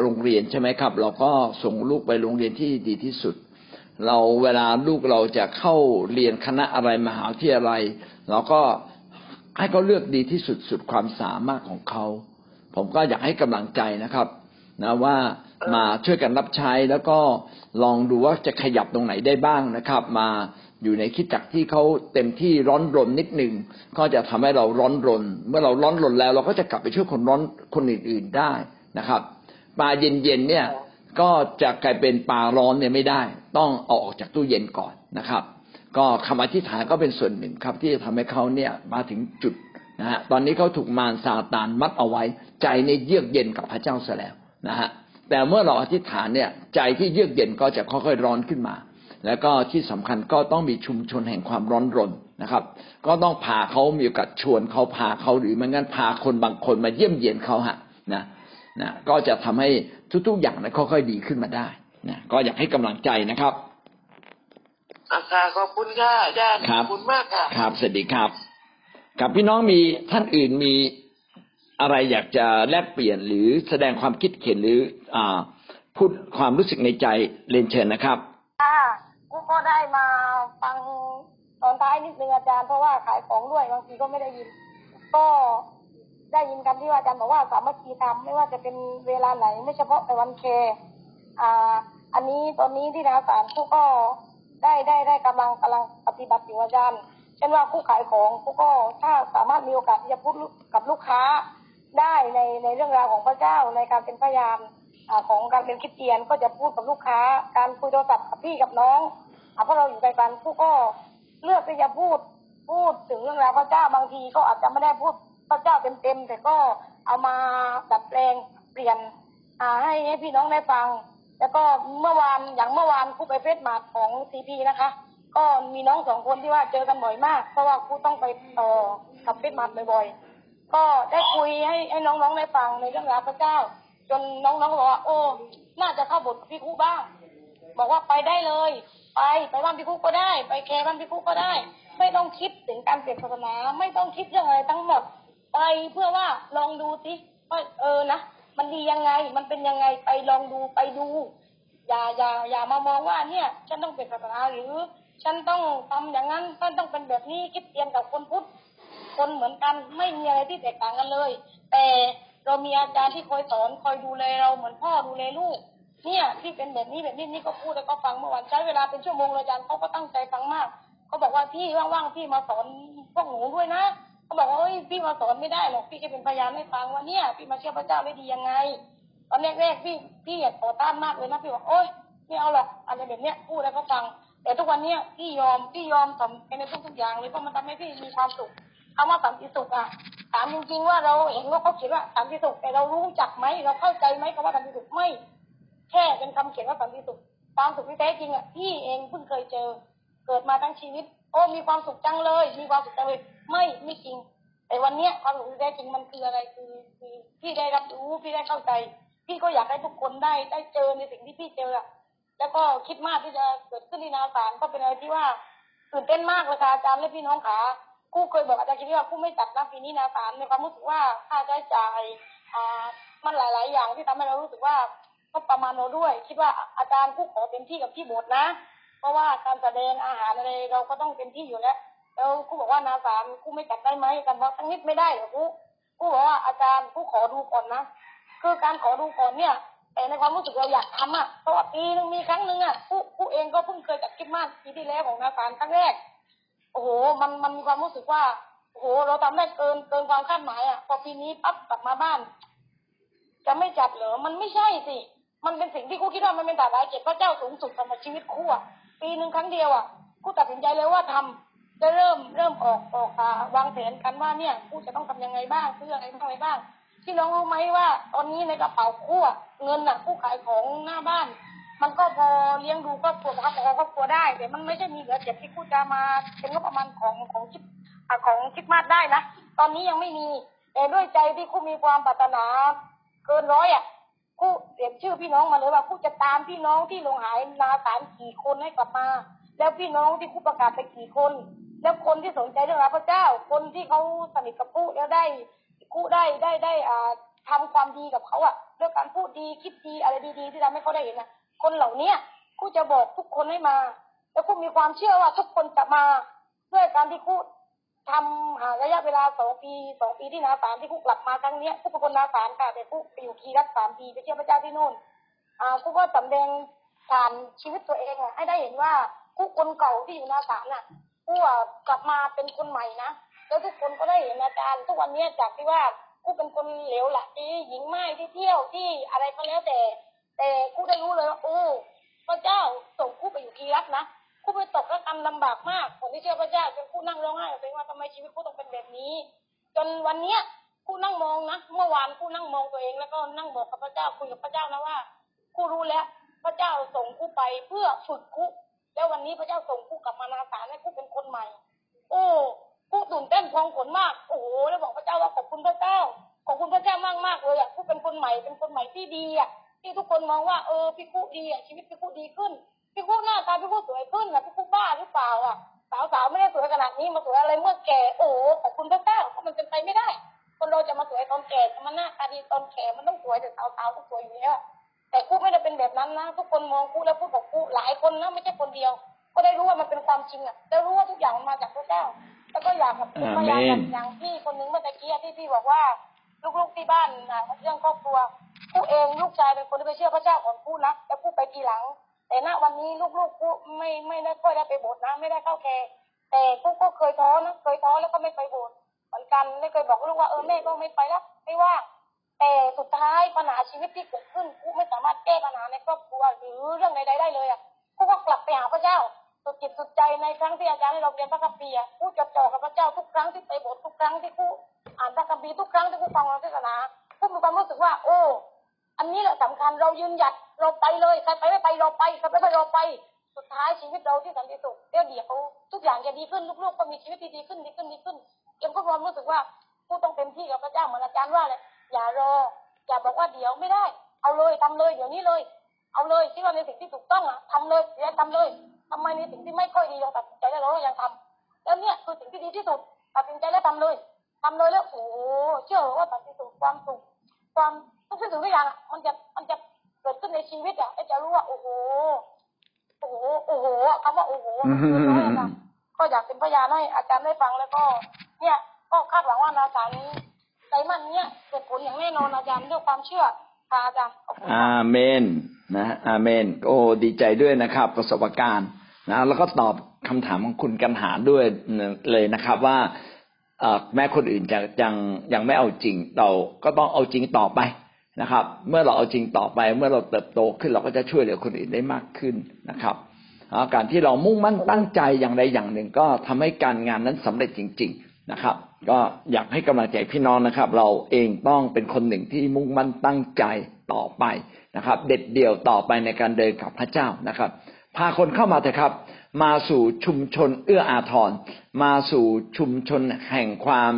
โรงเรียนใช่ไหมครับ เราก็ส่งลูกไปโรงเรียนที่ดีที่สุด เราเวลาลูกเราจะเข้าเรียนคณะอะไรมหาวิทยาลัยเราก็ให้เขาเลือกดีที่สุดสุดความสามารถของเขา ผมก็อยากให้กำลังใจนะครับนะว่ามาช่วยกันรับใช้แล้วก็ลองดูว่าจะขยับตรงไหนได้บ้างนะครับ มา อยู่ในคิดจักที่เขาเต็มที่ร้อนรนนิดหนึ่งก็จะทำให้เราร้อนรน เมื่อเราร้อนรนแล้ว เราก็จะกลับไปช่วยคนร้อนคนอื่น ๆได้นะครับปลาเย็นๆเนี่ยก็จะกลายเป็นปลาร้อนเนี่ยไม่ได้ ต้องเอาออกจากตู้เย็นก่อนนะครับ ก็คำอธิษฐานก็เป็นส่วนหนึ่งครับ ที่จะทำให้เขาเนี่ยมาถึงจุดนะฮะตอนนี้เขาถูกมารซาตานมัดเอาไว้ ใจในเยือกเย็นกับพระเจ้าเสียแล้วนะฮะแต่เมื่อเราอธิษฐานเนี่ย ใจที่เยือกเย็นก็จะค่อยๆร้อนขึ้นมา แล้วก็ที่สำคัญก็ต้องมีชุมชนแห่งความร้อนรนนะครับ ก็ต้องพาเขามีโอกาสชวนเขาพาเขาหรือไม่งั้นพาคนบางคนมาเยี่ยมเยียนเขาฮะนะนะก็จะทำให้ทุกๆอย่างนั้นค่อยๆดีขึ้นมาได้นะก็อยากให้กำลังใจนะครับอาค่ะขอบคุณค่ะอาจารย์คขรัอบบคุณมากค่ะครับสวัสดีครับกับพี่น้องมีท่านอื่นมีอะไรอยากจะแลกเปลี่ยนหรือแสดงความคิดเห็นหรืออ่าพูดความรู้สึกในใจเรียนเชิญนะครับค่ะ ก็ได้มาฟังตอนท้ายนิดนึงอาจารย์เพราะว่าขายของด้วยบางทีก็ไม่ได้ยิน ก็ได้ยินคำที่ว่าอาจารย์บอกว่าสามัคคีธรรมไม่ว่าจะเป็นเวลาไหน ไม่เฉพาะแต่วันเคอ่า อันนี้ตอนนี้ที่นาสารกูก็ได้ได้ได้กำลังกำลังปฏิบัติอยู่อาจารย์เช่นว่าคู่ขายของกูก็ถ้าสามารถมีโอกาสที่จะพูดกับลูกค้าได้ในในเรื่องราวของพระเจ้าในการเป็นพยานอของการเป็นคริสเตียนก็จะพูดกับลูกค้า การคุยโทรศัพท์กับพี่กับน้อง อาเพราะเราอยู่ใกลกันผู้ก็เลือกที่จะพูดพูดถึงเรื่องราวพระเจ้าบางทีก็อาจจะไม่ได้พูดพระเจ้าเต็มๆแต่ก็เอามาดัดแปลงเปลี่ยนอ่าให้ให้พี่น้องได้ฟัง แล้วก็เมื่อวานอย่างเมื่อวานครูไปเฟซมาของซีพีนะคะ ก็มีน้องสองคนที่ว่าเจอกันบ่อยมาก เพราะว่าครูต้องไปต่อกับเฟซมาบ่อยๆ ก็ได้คุยให้ให้น้องๆได้ฟังในเรื่องราวพระเจ้า จนน้องๆบอกว่าโอ้ น่าจะเข้าบทพี่ครูบ้าง บอกว่าไปได้เลย ไปไปบ้านพี่ครูก็ได้ ไปแคร์บ้านพี่ครูก็ได้ ไม่ต้องคิดถึงการเปลี่ยนศาสนาไม่ต้องคิดเรื่องอะไรทั้งหมดไปเพื่อว่าลองดูสิว่าเออนะมันดียังไงมันเป็นยังไงไปลองดูไปดู อย่าอย่าอย่ามามองว่าเนี่ยฉันต้องเปลี่ยนศาสนาหรือ ฉันต้องทำอย่างนั้นฉันต้องเป็นแบบนี้คิดเตียนกับคนพุทธคนเหมือนกันไม่มีอะไรที่แตกต่างกันเลย แต่เรามีอาจารย์ที่คอยสอนคอยดูแลเราเหมือนพ่อดูแลลูก เนี่ยที่เป็นแบบนี้แบบนี้นี่ก็พูดแล้วก็ฟังเมื่อวานใช้เวลาเป็นชั่วโมงเลยอาจารย์เขาก็ตั้งใจฟังมากเขาบอกว่าพี่ว่างๆพี่มาสอนพวกหนูด้วยนะเขาบอกว่าเฮ้ยพี่มาสอนไม่ได้หรอกพี่แค่เป็นพยานให้ฟังว่าเนี่ย พี่มาเชื่อพระเจ้าได้ดียังไงตอนแรกๆพี่พี่อยากต่อต้านมากเลยนะพี่บอกโอ๊ยไม่เอาหรอกอะไรแบบเนี้ยพูดแล้วก็ฟัง แต่ทุกวันเนี้ยพี่ยอมพี่ยอมทำในทุกๆอย่างเลยเพราะมันทำให้พี่มีความสุขคำว่าสันติสุขอะถามจริงๆว่าเราเห็นว่าเขาเขียนว่าสันติสุขแต่เรารู้จักไหมเราเข้าใจไหมคำว่าสันติสุขไม่ แค่เป็นคำเขียนว่าสันติสุขความสุขที่แท้จริงอะพี่เองเพิ่งเคยเจอ เกิดมาทั้งชีวิต โอ้มีความสุขจังเลย มีความสุขจังเลยไม่ไม่จริง แต่วันเนี้ยความสุขที่แท้จริงมันคืออะไรคือคือพี่ได้รับรู้พี่ได้เข้าใจ พี่ก็อยากให้ทุกคนได้ได้เจอในสิ่งที่พี่เจออะแล้วก็คิดมากที่จะเกิดขึ้นในนาสารก็เป็นอะไรที่ว่าตื่นเต้นมากเลยค่ะอาจารย์และพี่น้องขาคู่เคยบอกอาจารย์คิดว่าคู่ไม่จัดนะปีนี้นาสารในความรู้สึกว่าค่าใช้จ่ายอ่ามันหลาย ๆ อย่างที่ทำให้เรารู้สึกว่า ก็ประมาณเราด้วย คิดว่าอาจารย์คู่ขอเต็มที่กับที่บทนะ เพราะว่าการแสดงอาหารอะไรเราก็ต้องเต็มที่อยู่แล้วแล้วคู่บอกว่านาสารคู่ไม่จัดได้ไหมกันบอกทั้งนิดไม่ได้เหรอคู่คู่บอกว่าอาจารย์คู่ขอดูก่อนนะคือการขอดูก่อนเนี่ยแต่ในความรู้สึกเราอยากทำอะเพราะว่าปีนึงมีครั้งหนึ่งอะผู้ผู้เองก็เพิ่งเคยจัดคริดมากปีที่แล้วของนาสารครั้งแรกโอ้โหมันมันมีความรู้สึกว่าโอ้โหเราทำได้เกินเกินความคาดหมายอะพอปีนี้ปั๊บกลับมาบ้าน จะไม่จัดเหรอมันไม่ใช่สิ มันเป็นสิ่งที่ครูคิดว่ามันเป็นตาลายเกียรติพระเจ้าสูงสุดสำหรับชีวิตครูอะปีหนึ่งครั้งเดียวอะครูตัดสินใจเลยว่าทำจะเริ่มเริ่มออกออกอ่าวางแผนกันว่าเนี่ยครูจะต้องทำยังไงบ้างซื้ออะไรบ้างอะไรบ้างพี่น้องรู้ไหมว่า ตอนนี้ในกระเป๋าคู่อะเงินอะผู้ขายของหน้าบ้าน มันก็พอเลี้ยงดูครอบครัวประคับประคองครอบครัวได้แต่มันไม่ใช่มีเหลือเก็บที่คู่จะมาเป็นงบประมาณของของคิดของคิดมาสได้นะตอนนี้ยังไม่มีแต่ด้วยใจที่คู่มีความปรารถนาเกินร้อยอะ คู่เสียชื่อพี่น้องมาเลยว่าคู่จะตามพี่น้องที่ลงหายนาสารกี่คนให้กลับมา แล้วพี่น้องที่คู่ประกาศไปกี่คน แล้วคนที่สนใจเรื่องราพระเจ้า คนที่เขาสนิทกับคู่แล้วได้กูได้ได้ได้อ่าทำความดีกับเขาอะเรื่องการพูดดีคิดดีอะไรดีๆที่ทำให้เขาได้เห็นนะคนเหล่าเนี้ยกูจะบอกทุกคนให้มา แล้วกูมีความเชื่อว่าทุกคนจะมาด้วยการที่กู ทำหาระยะเวลาสองปีสองปีที่นาสารที่กู้กลับมาครั้งเนี้ยกูเป็นคนนาสารค่ะแต่กู้ไปอยู่คีรัตสามปีไปเชื่อพระเจ้าที่โน่นอ่ากู้ก็สำแดงผ่านชีวิตตัวเองอะให้ได้เห็นว่าผู้คนเก่าที่อยู่นาศาลน่ะผู้อะกลับมาเป็นคนใหม่นะแล้วทุกคนก็ได้เห็นอาจารย์ทุกวันเนี้ยจากที่ว่าผู้เป็นคนเหลวหลหญิงไม้ที่เที่ยวที่อะไรก็แล้วแต่ แต่ผู้ได้รู้เลยว่าโอ้พระเจ้าส่งผู้ไปอยู่อีรักนะ ผู้ไปตกระกรรมลำบากมากคนที่เชื่อพระเจ้าจนผู้นั่งร้องไห้ตัวเองว่าทำไมชีวิตผู้ต้องเป็นแบบนี้ จนวันเนี้ยผู้นั่งมองนะเมื่อวานผู้นั่งมองตัวเอง แล้วก็นั่งบอกกับพระเจ้าคุยกับพระเจ้านะว่าผู้รู้แล้วพระเจ้าส่งผู้ไปเพื่อฝึกคุแล้ววันนี้พระเจ้าส่งผู้กลับมานาสารให้ผู้เป็นคนใหม่ โอ้ผู้ตื่นเต้นพองขนมากโอ้โหแล้วบอกพระเจ้าว่าขอบคุณพระเจ้าขอบคุณพระเจ้ามากมากเลยอะผู้เป็นคนใหม่เป็นคนใหม่ที่ดีอะที่ทุกคนมองว่าเออพี่ผู้ดีอะชีวิตพี่ผู้ดีขึ้น พี่ผู้หน้าตาพี่ผู้สวยขึ้นอะพี่ผู้บ้าหรือเปล่าอะสาวๆไม่ได้สวยขนาดนี้มาสวยอะไรเมื่อแก่โอ้โหขอบคุณพระเจ้าเพราะมันเป็นไปไม่ได้ คนเราจะมาสวยตอนแก่จะมาหน้าตาดีตอนแก่มันต้องสวยแต่สาวๆต้องสวยอยู่แล้วแต่คู่ไม่ได้เป็นแบบนั้นนะทุกคนมองคู่แล้วพูดกับคู่หลายคนนะไม่ใช่คนเดียว ก็ได้รู้ว่ามันเป็นความจริงอะได้รู้ว่าทุกอย่างมันมาจากพระเจ้า แล้วก็อยากแบบเป็นพยานแบบอย่างที่คนนึงเมื่อตะกี้ที่พี่บอกว่าลูกๆที่บ้านนะเรื่องครอบครัวผู้เองลูกชายเป็นคนที่ไปเชื่อพระเจ้าก่อนผู้นะแล้วผู้ไปทีหลัง แต่ณวันนี้ลูกๆผู้ไม่ไม่ได้ค่อยได้ไปโบสถ์นะ ไม่ได้เข้าแคร์แต่ผู้ก็เคยท้อนะเคยท้อแล้วก็ไม่ไปโบสถ์เหมือนกันไม่เคยบอกลูกว่าเออแม่ก็ไม่ไปแล้วไม่ว่างแต่สุดท้ายปัญหาชีวิตที่เกิดขึ้นผู้ไม่สามารถแก้ปัญหาในครอบครัวหรือเรื่องใดๆได้เลยอะผู้ก็กลับไปหาพระเจ้าสุดจิตสุดใจในครั้งที่อาจารย์ให้เราเรียนพระคัมภีร์อะผู้จะจ่อกับพระเจ้าทุกครั้งที่ไปโบสถ์ทุกครั้งที่ผู้อ่านพระคัมภีร์ทุกครั้งที่ผู้ฟังเราเทศนาผู้มีความรู้สึกว่า โอ้ อันนี้แหละสำคัญเรายืนหยัด เราไปเลยใครไปไม่ไปเราไปใครไปไม่เราไป สุดท้ายชีวิตเราที่สันติสุขเดี๋ยวเดี๋ยวทุกอย่างจะดีขึ้นลูกๆก็มีชีวิตที่ดีขึ้นดีขึ้นดีขึ้นเอ็มก็ความรู้สึกว่าผู้ต้องเต็มที่กับพระเจ้าเหมือนอาจารย์ว่าเลยอย่ารออย่าบอกว่าเดี๋ยวไม่ได้ เอาเลยทำเลยเดี๋ยวนี้เลย เอาเลยที่ว่าในสิ่งที่ถูกต้องอะทำเลยเดี๋ยวทำเลยทำไมในสิ่งที่ไม่ค่อยดียังตัดสินใจแล้วเรายังทำแล้วเนี่ยคือสิ่งที่ดีที่สุดตัดสินใจแล้วทำเลยทำเลยแล้วโอ้เชื่อว่าตัดสินสุขความสุขความทุกสิ่งทุกอย่างมันจะมันจะ กิดขึ้นในชีวิตอะไอ้จะรู้ว่าโอ้โหโอ้โหโอ้โหอะคำว่าโอ้โหมันคือน้อยอะค่ะก็อยากเป็นพยานให้อาจารย์ได้ฟังแล้วก็ เนี่ยก็คาดหวังว่านาสารไตรมันเนี่ยเกิดผลอย่างแน่นอนอาจารย์ด้วยความเชื่อค่ะอาจารย์ขอบคุณค่ะอาเมนนะอาเมนโอ้ดีใจด้วยนะครับ ประสบการณ์นะแล้วก็ตอบคำถามของคุณกันหาด้วยเลยนะครับว่าเอ่อแม้คนอื่นจะยังยังไม่เอาจริงเราก็ต้องเอาจริงต่อไป นะครับ เมื่อเราเอาจริงต่อไป เมื่อเราเติบโตขึ้นเราก็จะช่วยเหลือคนอื่นได้มากขึ้นนะครับการที่เรามุ่งมั่นตั้งใจอย่างใดอย่างหนึ่ง ก็ทำให้การงานนั้นสำเร็จจริง ๆนะครับ ก็อยากให้กำลังใจพี่น้องนะครับ เราเองต้องเป็นคนหนึ่งที่มุ่งมั่นตั้งใจต่อไปนะครับ เด็ดเดี่ยวต่อไปในการเดินกับพระเจ้านะครับ พาคนเข้ามาเถอะครับ มาสู่ชุมชนเอื้ออาทรมาสู่ชุมชนแห่งความ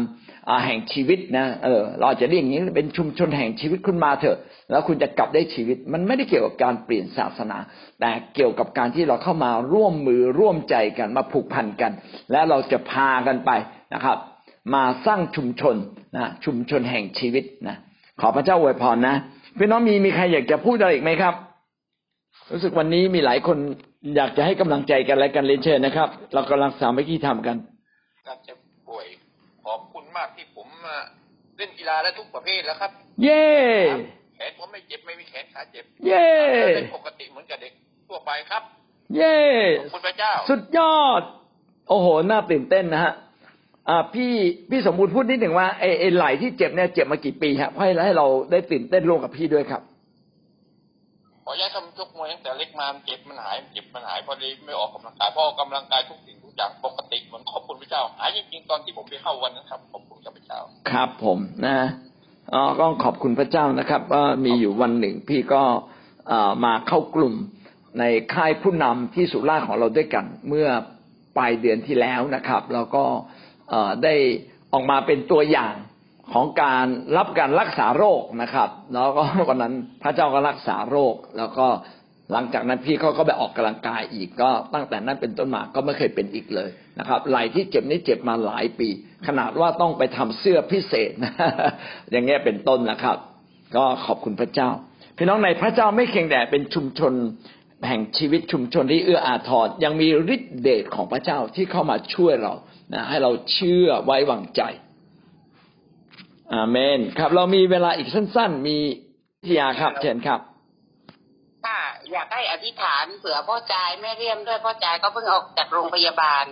แห่งชีวิตนะเออเราจะเรียกอย่างนี้เป็นชุมชนแห่งชีวิตคุณมาเถอะ แล้วคุณจะกลับได้ชีวิต มันไม่ได้เกี่ยวกับการเปลี่ยนศาสนา แต่เกี่ยวกับการที่เราเข้ามาร่วมมือร่วมใจกันมาผูกพันกัน และเราจะพากันไปนะครับ มาสร้างชุมชนนะชุมชนแห่งชีวิตนะขอพระเจ้าอวยพรนะพี่น้องมีมีใครอยากจะพูดอะไรอีกไหมครับ รู้สึกวันนี้มีหลายคนอยากจะให้กำลังใจกันและกันเรียนเชิญนะครับ เรากำลังสามัคคีทำกันการเจ็บ มากที่ผมมาเล่นกีฬาได้ทุกประเภทแล้วครับ เย่แขนผมไม่เจ็บไม่มีแขนขาเจ็บ เย่เป็นปกติเหมือนกับเด็กทั่วไปครับ เย่ขอบคุณพระเจ้า สุดยอด โอ้โหน่าตื่นเต้นนะฮะอ่าพี่พี่สมบูรณ์พูดนิดหนึ่งว่าไอ้ไอ้ไหล่ที่เจ็บเนี่ยเจ็บมากี่ปีครับให้ให้เราได้ตื่นเต้นร่วมกับพี่ด้วยครับ ขอย้ายคำชกมวยตั้งแต่เล็กมาเจ็บมันหายเจ็บมันหายพอดีไม่ออกกำลังกายพออกกำลังกายทุกสิ่งทุกอย่างปกติเหมือนขอบคุณพระเจ้าหายจริงๆตอนที่ผมไปเข้าวันนั้นครับขอบคุณพระเจ้า ครับผมนะอ๋อก็ขอบคุณพระเจ้านะครับว่ามีอยู่วันหนึ่งพี่ก็เอ่อมาเข้ากลุ่มในค่ายผู้นำที่สุราษฎร์ของเราด้วยกัน เมื่อปลายเดือนที่แล้วนะครับ แล้วก็ได้ออกมาเป็นตัวอย่าง ของการรับการรักษาโรคนะครับ แล้วก็วันนั้นพระเจ้าก็รักษาโรค แล้วก็หลังจากนั้นพี่เขาก็ไปออกกำลังกายอีกก็ตั้งแต่นั้นเป็นต้นมาก็ไม่เคยเป็นอีกเลยนะครับไหลที่เจ็บนี่เจ็บมาหลายปี ขนาดว่าต้องไปทำเสื้อพิเศษนะอย่างเงี้ยเป็นต้นนะครับ ก็ขอบคุณพระเจ้า พี่น้องในพระเจ้าไม่เคียงแต่เป็นชุมชนแห่งชีวิตชุมชนที่เอื้ออาทรยังมีฤทธิเดชของพระเจ้าที่เข้ามาช่วยเรานะให้เราเชื่อไว้วางใจ อาเมน ครับ เรามีเวลาอีกสั้น ๆ มีพิยาครับเชิญครับถ้าอยากให้อธิษฐานเผื่อพ่อจายแม่เรียมด้วยพ่อจายก็เพิ่งออกจากโรงพยาบาล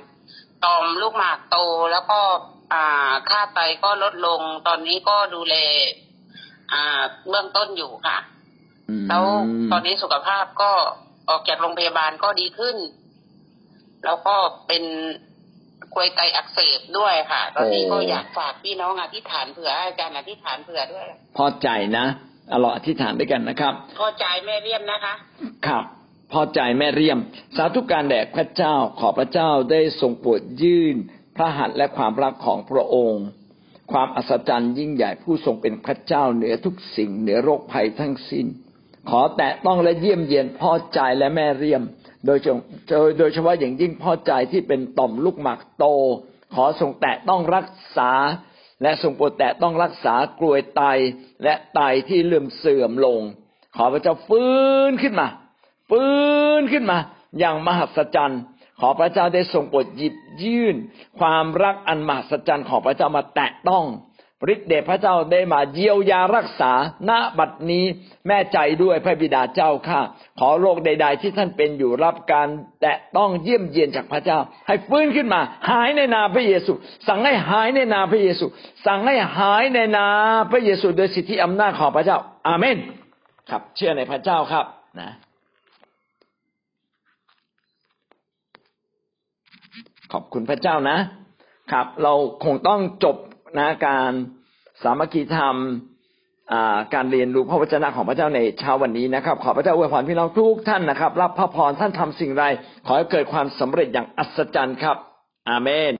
ต่อมลูกหมากโตแล้วก็อ่าค่าไตก็ลดลง ตอนนี้ก็ดูแลอ่าเบื้องต้นอยู่ค่ะอืมแล้วตอนนี้สุขภาพก็ออกจากโรงพยาบาลก็ดีขึ้น แล้วก็เป็น กลวยไตอักเสบด้วยค่ะ ตอนนี้ก็อยากฝากพี่น้องอธิษฐานเผื่อให้อาจารย์อธิษฐานเผื่อด้วย พอใจนะเอาเราอธิษฐานด้วยกันนะครับพ่อจายแม่เรียมนะคะ ครับ พอใจแม่เรียม สาธุการแด่พระเจ้าขอพระเจ้าได้ทรงโปรดยื่น พระหัตถ์และความรักของพระองค์ ความอัศจรรย์ยิ่งใหญ่ผู้ทรงเป็นพระเจ้าเหนือทุกสิ่งเหนือโรคภัยทั้งสิ้น ขอแตะต้องและเยี่ยมเยียนพ่อใจและแม่เรียม โดยเฉโดยโดยเฉพาะอย่างยิ่งพ่อใจที่เป็นต่อมลูกหมากโต ขอทรงแตะต้องรักษา และทรงโปรดแตะต้องรักษากลวยไตและไตที่เลื่อมเสื่อมลง ขอพระเจ้าฟื้นขึ้นมา ฟื้นขึ้นมา อย่างมหัศจรรย์ ขอพระเจ้าได้ทรงโปรดหยิบยื่น ความรักอันมหัศจรรย์ของพระเจ้ามาแตะต้อง ฤทธิ์เดชพระเจ้าได้มาเยียวยารักษาณบัดนี้แม่ใจด้วยพระบิดาเจ้าข้าขอโรคใด ๆ ที่ท่านเป็นอยู่รับการแตะต้องเยี่ยมเยียนจากพระเจ้า ให้ฟื้นขึ้นมา หายในนามพระเยซู สั่งให้หายในนามพระเยซู สั่งให้หายในนามพระเยซูโดยสิทธิอำนาจของพระเจ้า อาเมน ครับ เชื่อในพระเจ้าครับนะขอบคุณพระเจ้านะครับ เราคงต้องจบ นะการสามัคคีธรรมการเรียนรู้พระวจนะของพระเจ้าในเช้าวันนี้นะครับ ขอพระเจ้าอวยพรพี่น้องทุกท่านนะครับ รับพระพรท่านทำสิ่งใดขอให้เกิดความสำเร็จอย่างอัศจรรย์ครับ อาเมน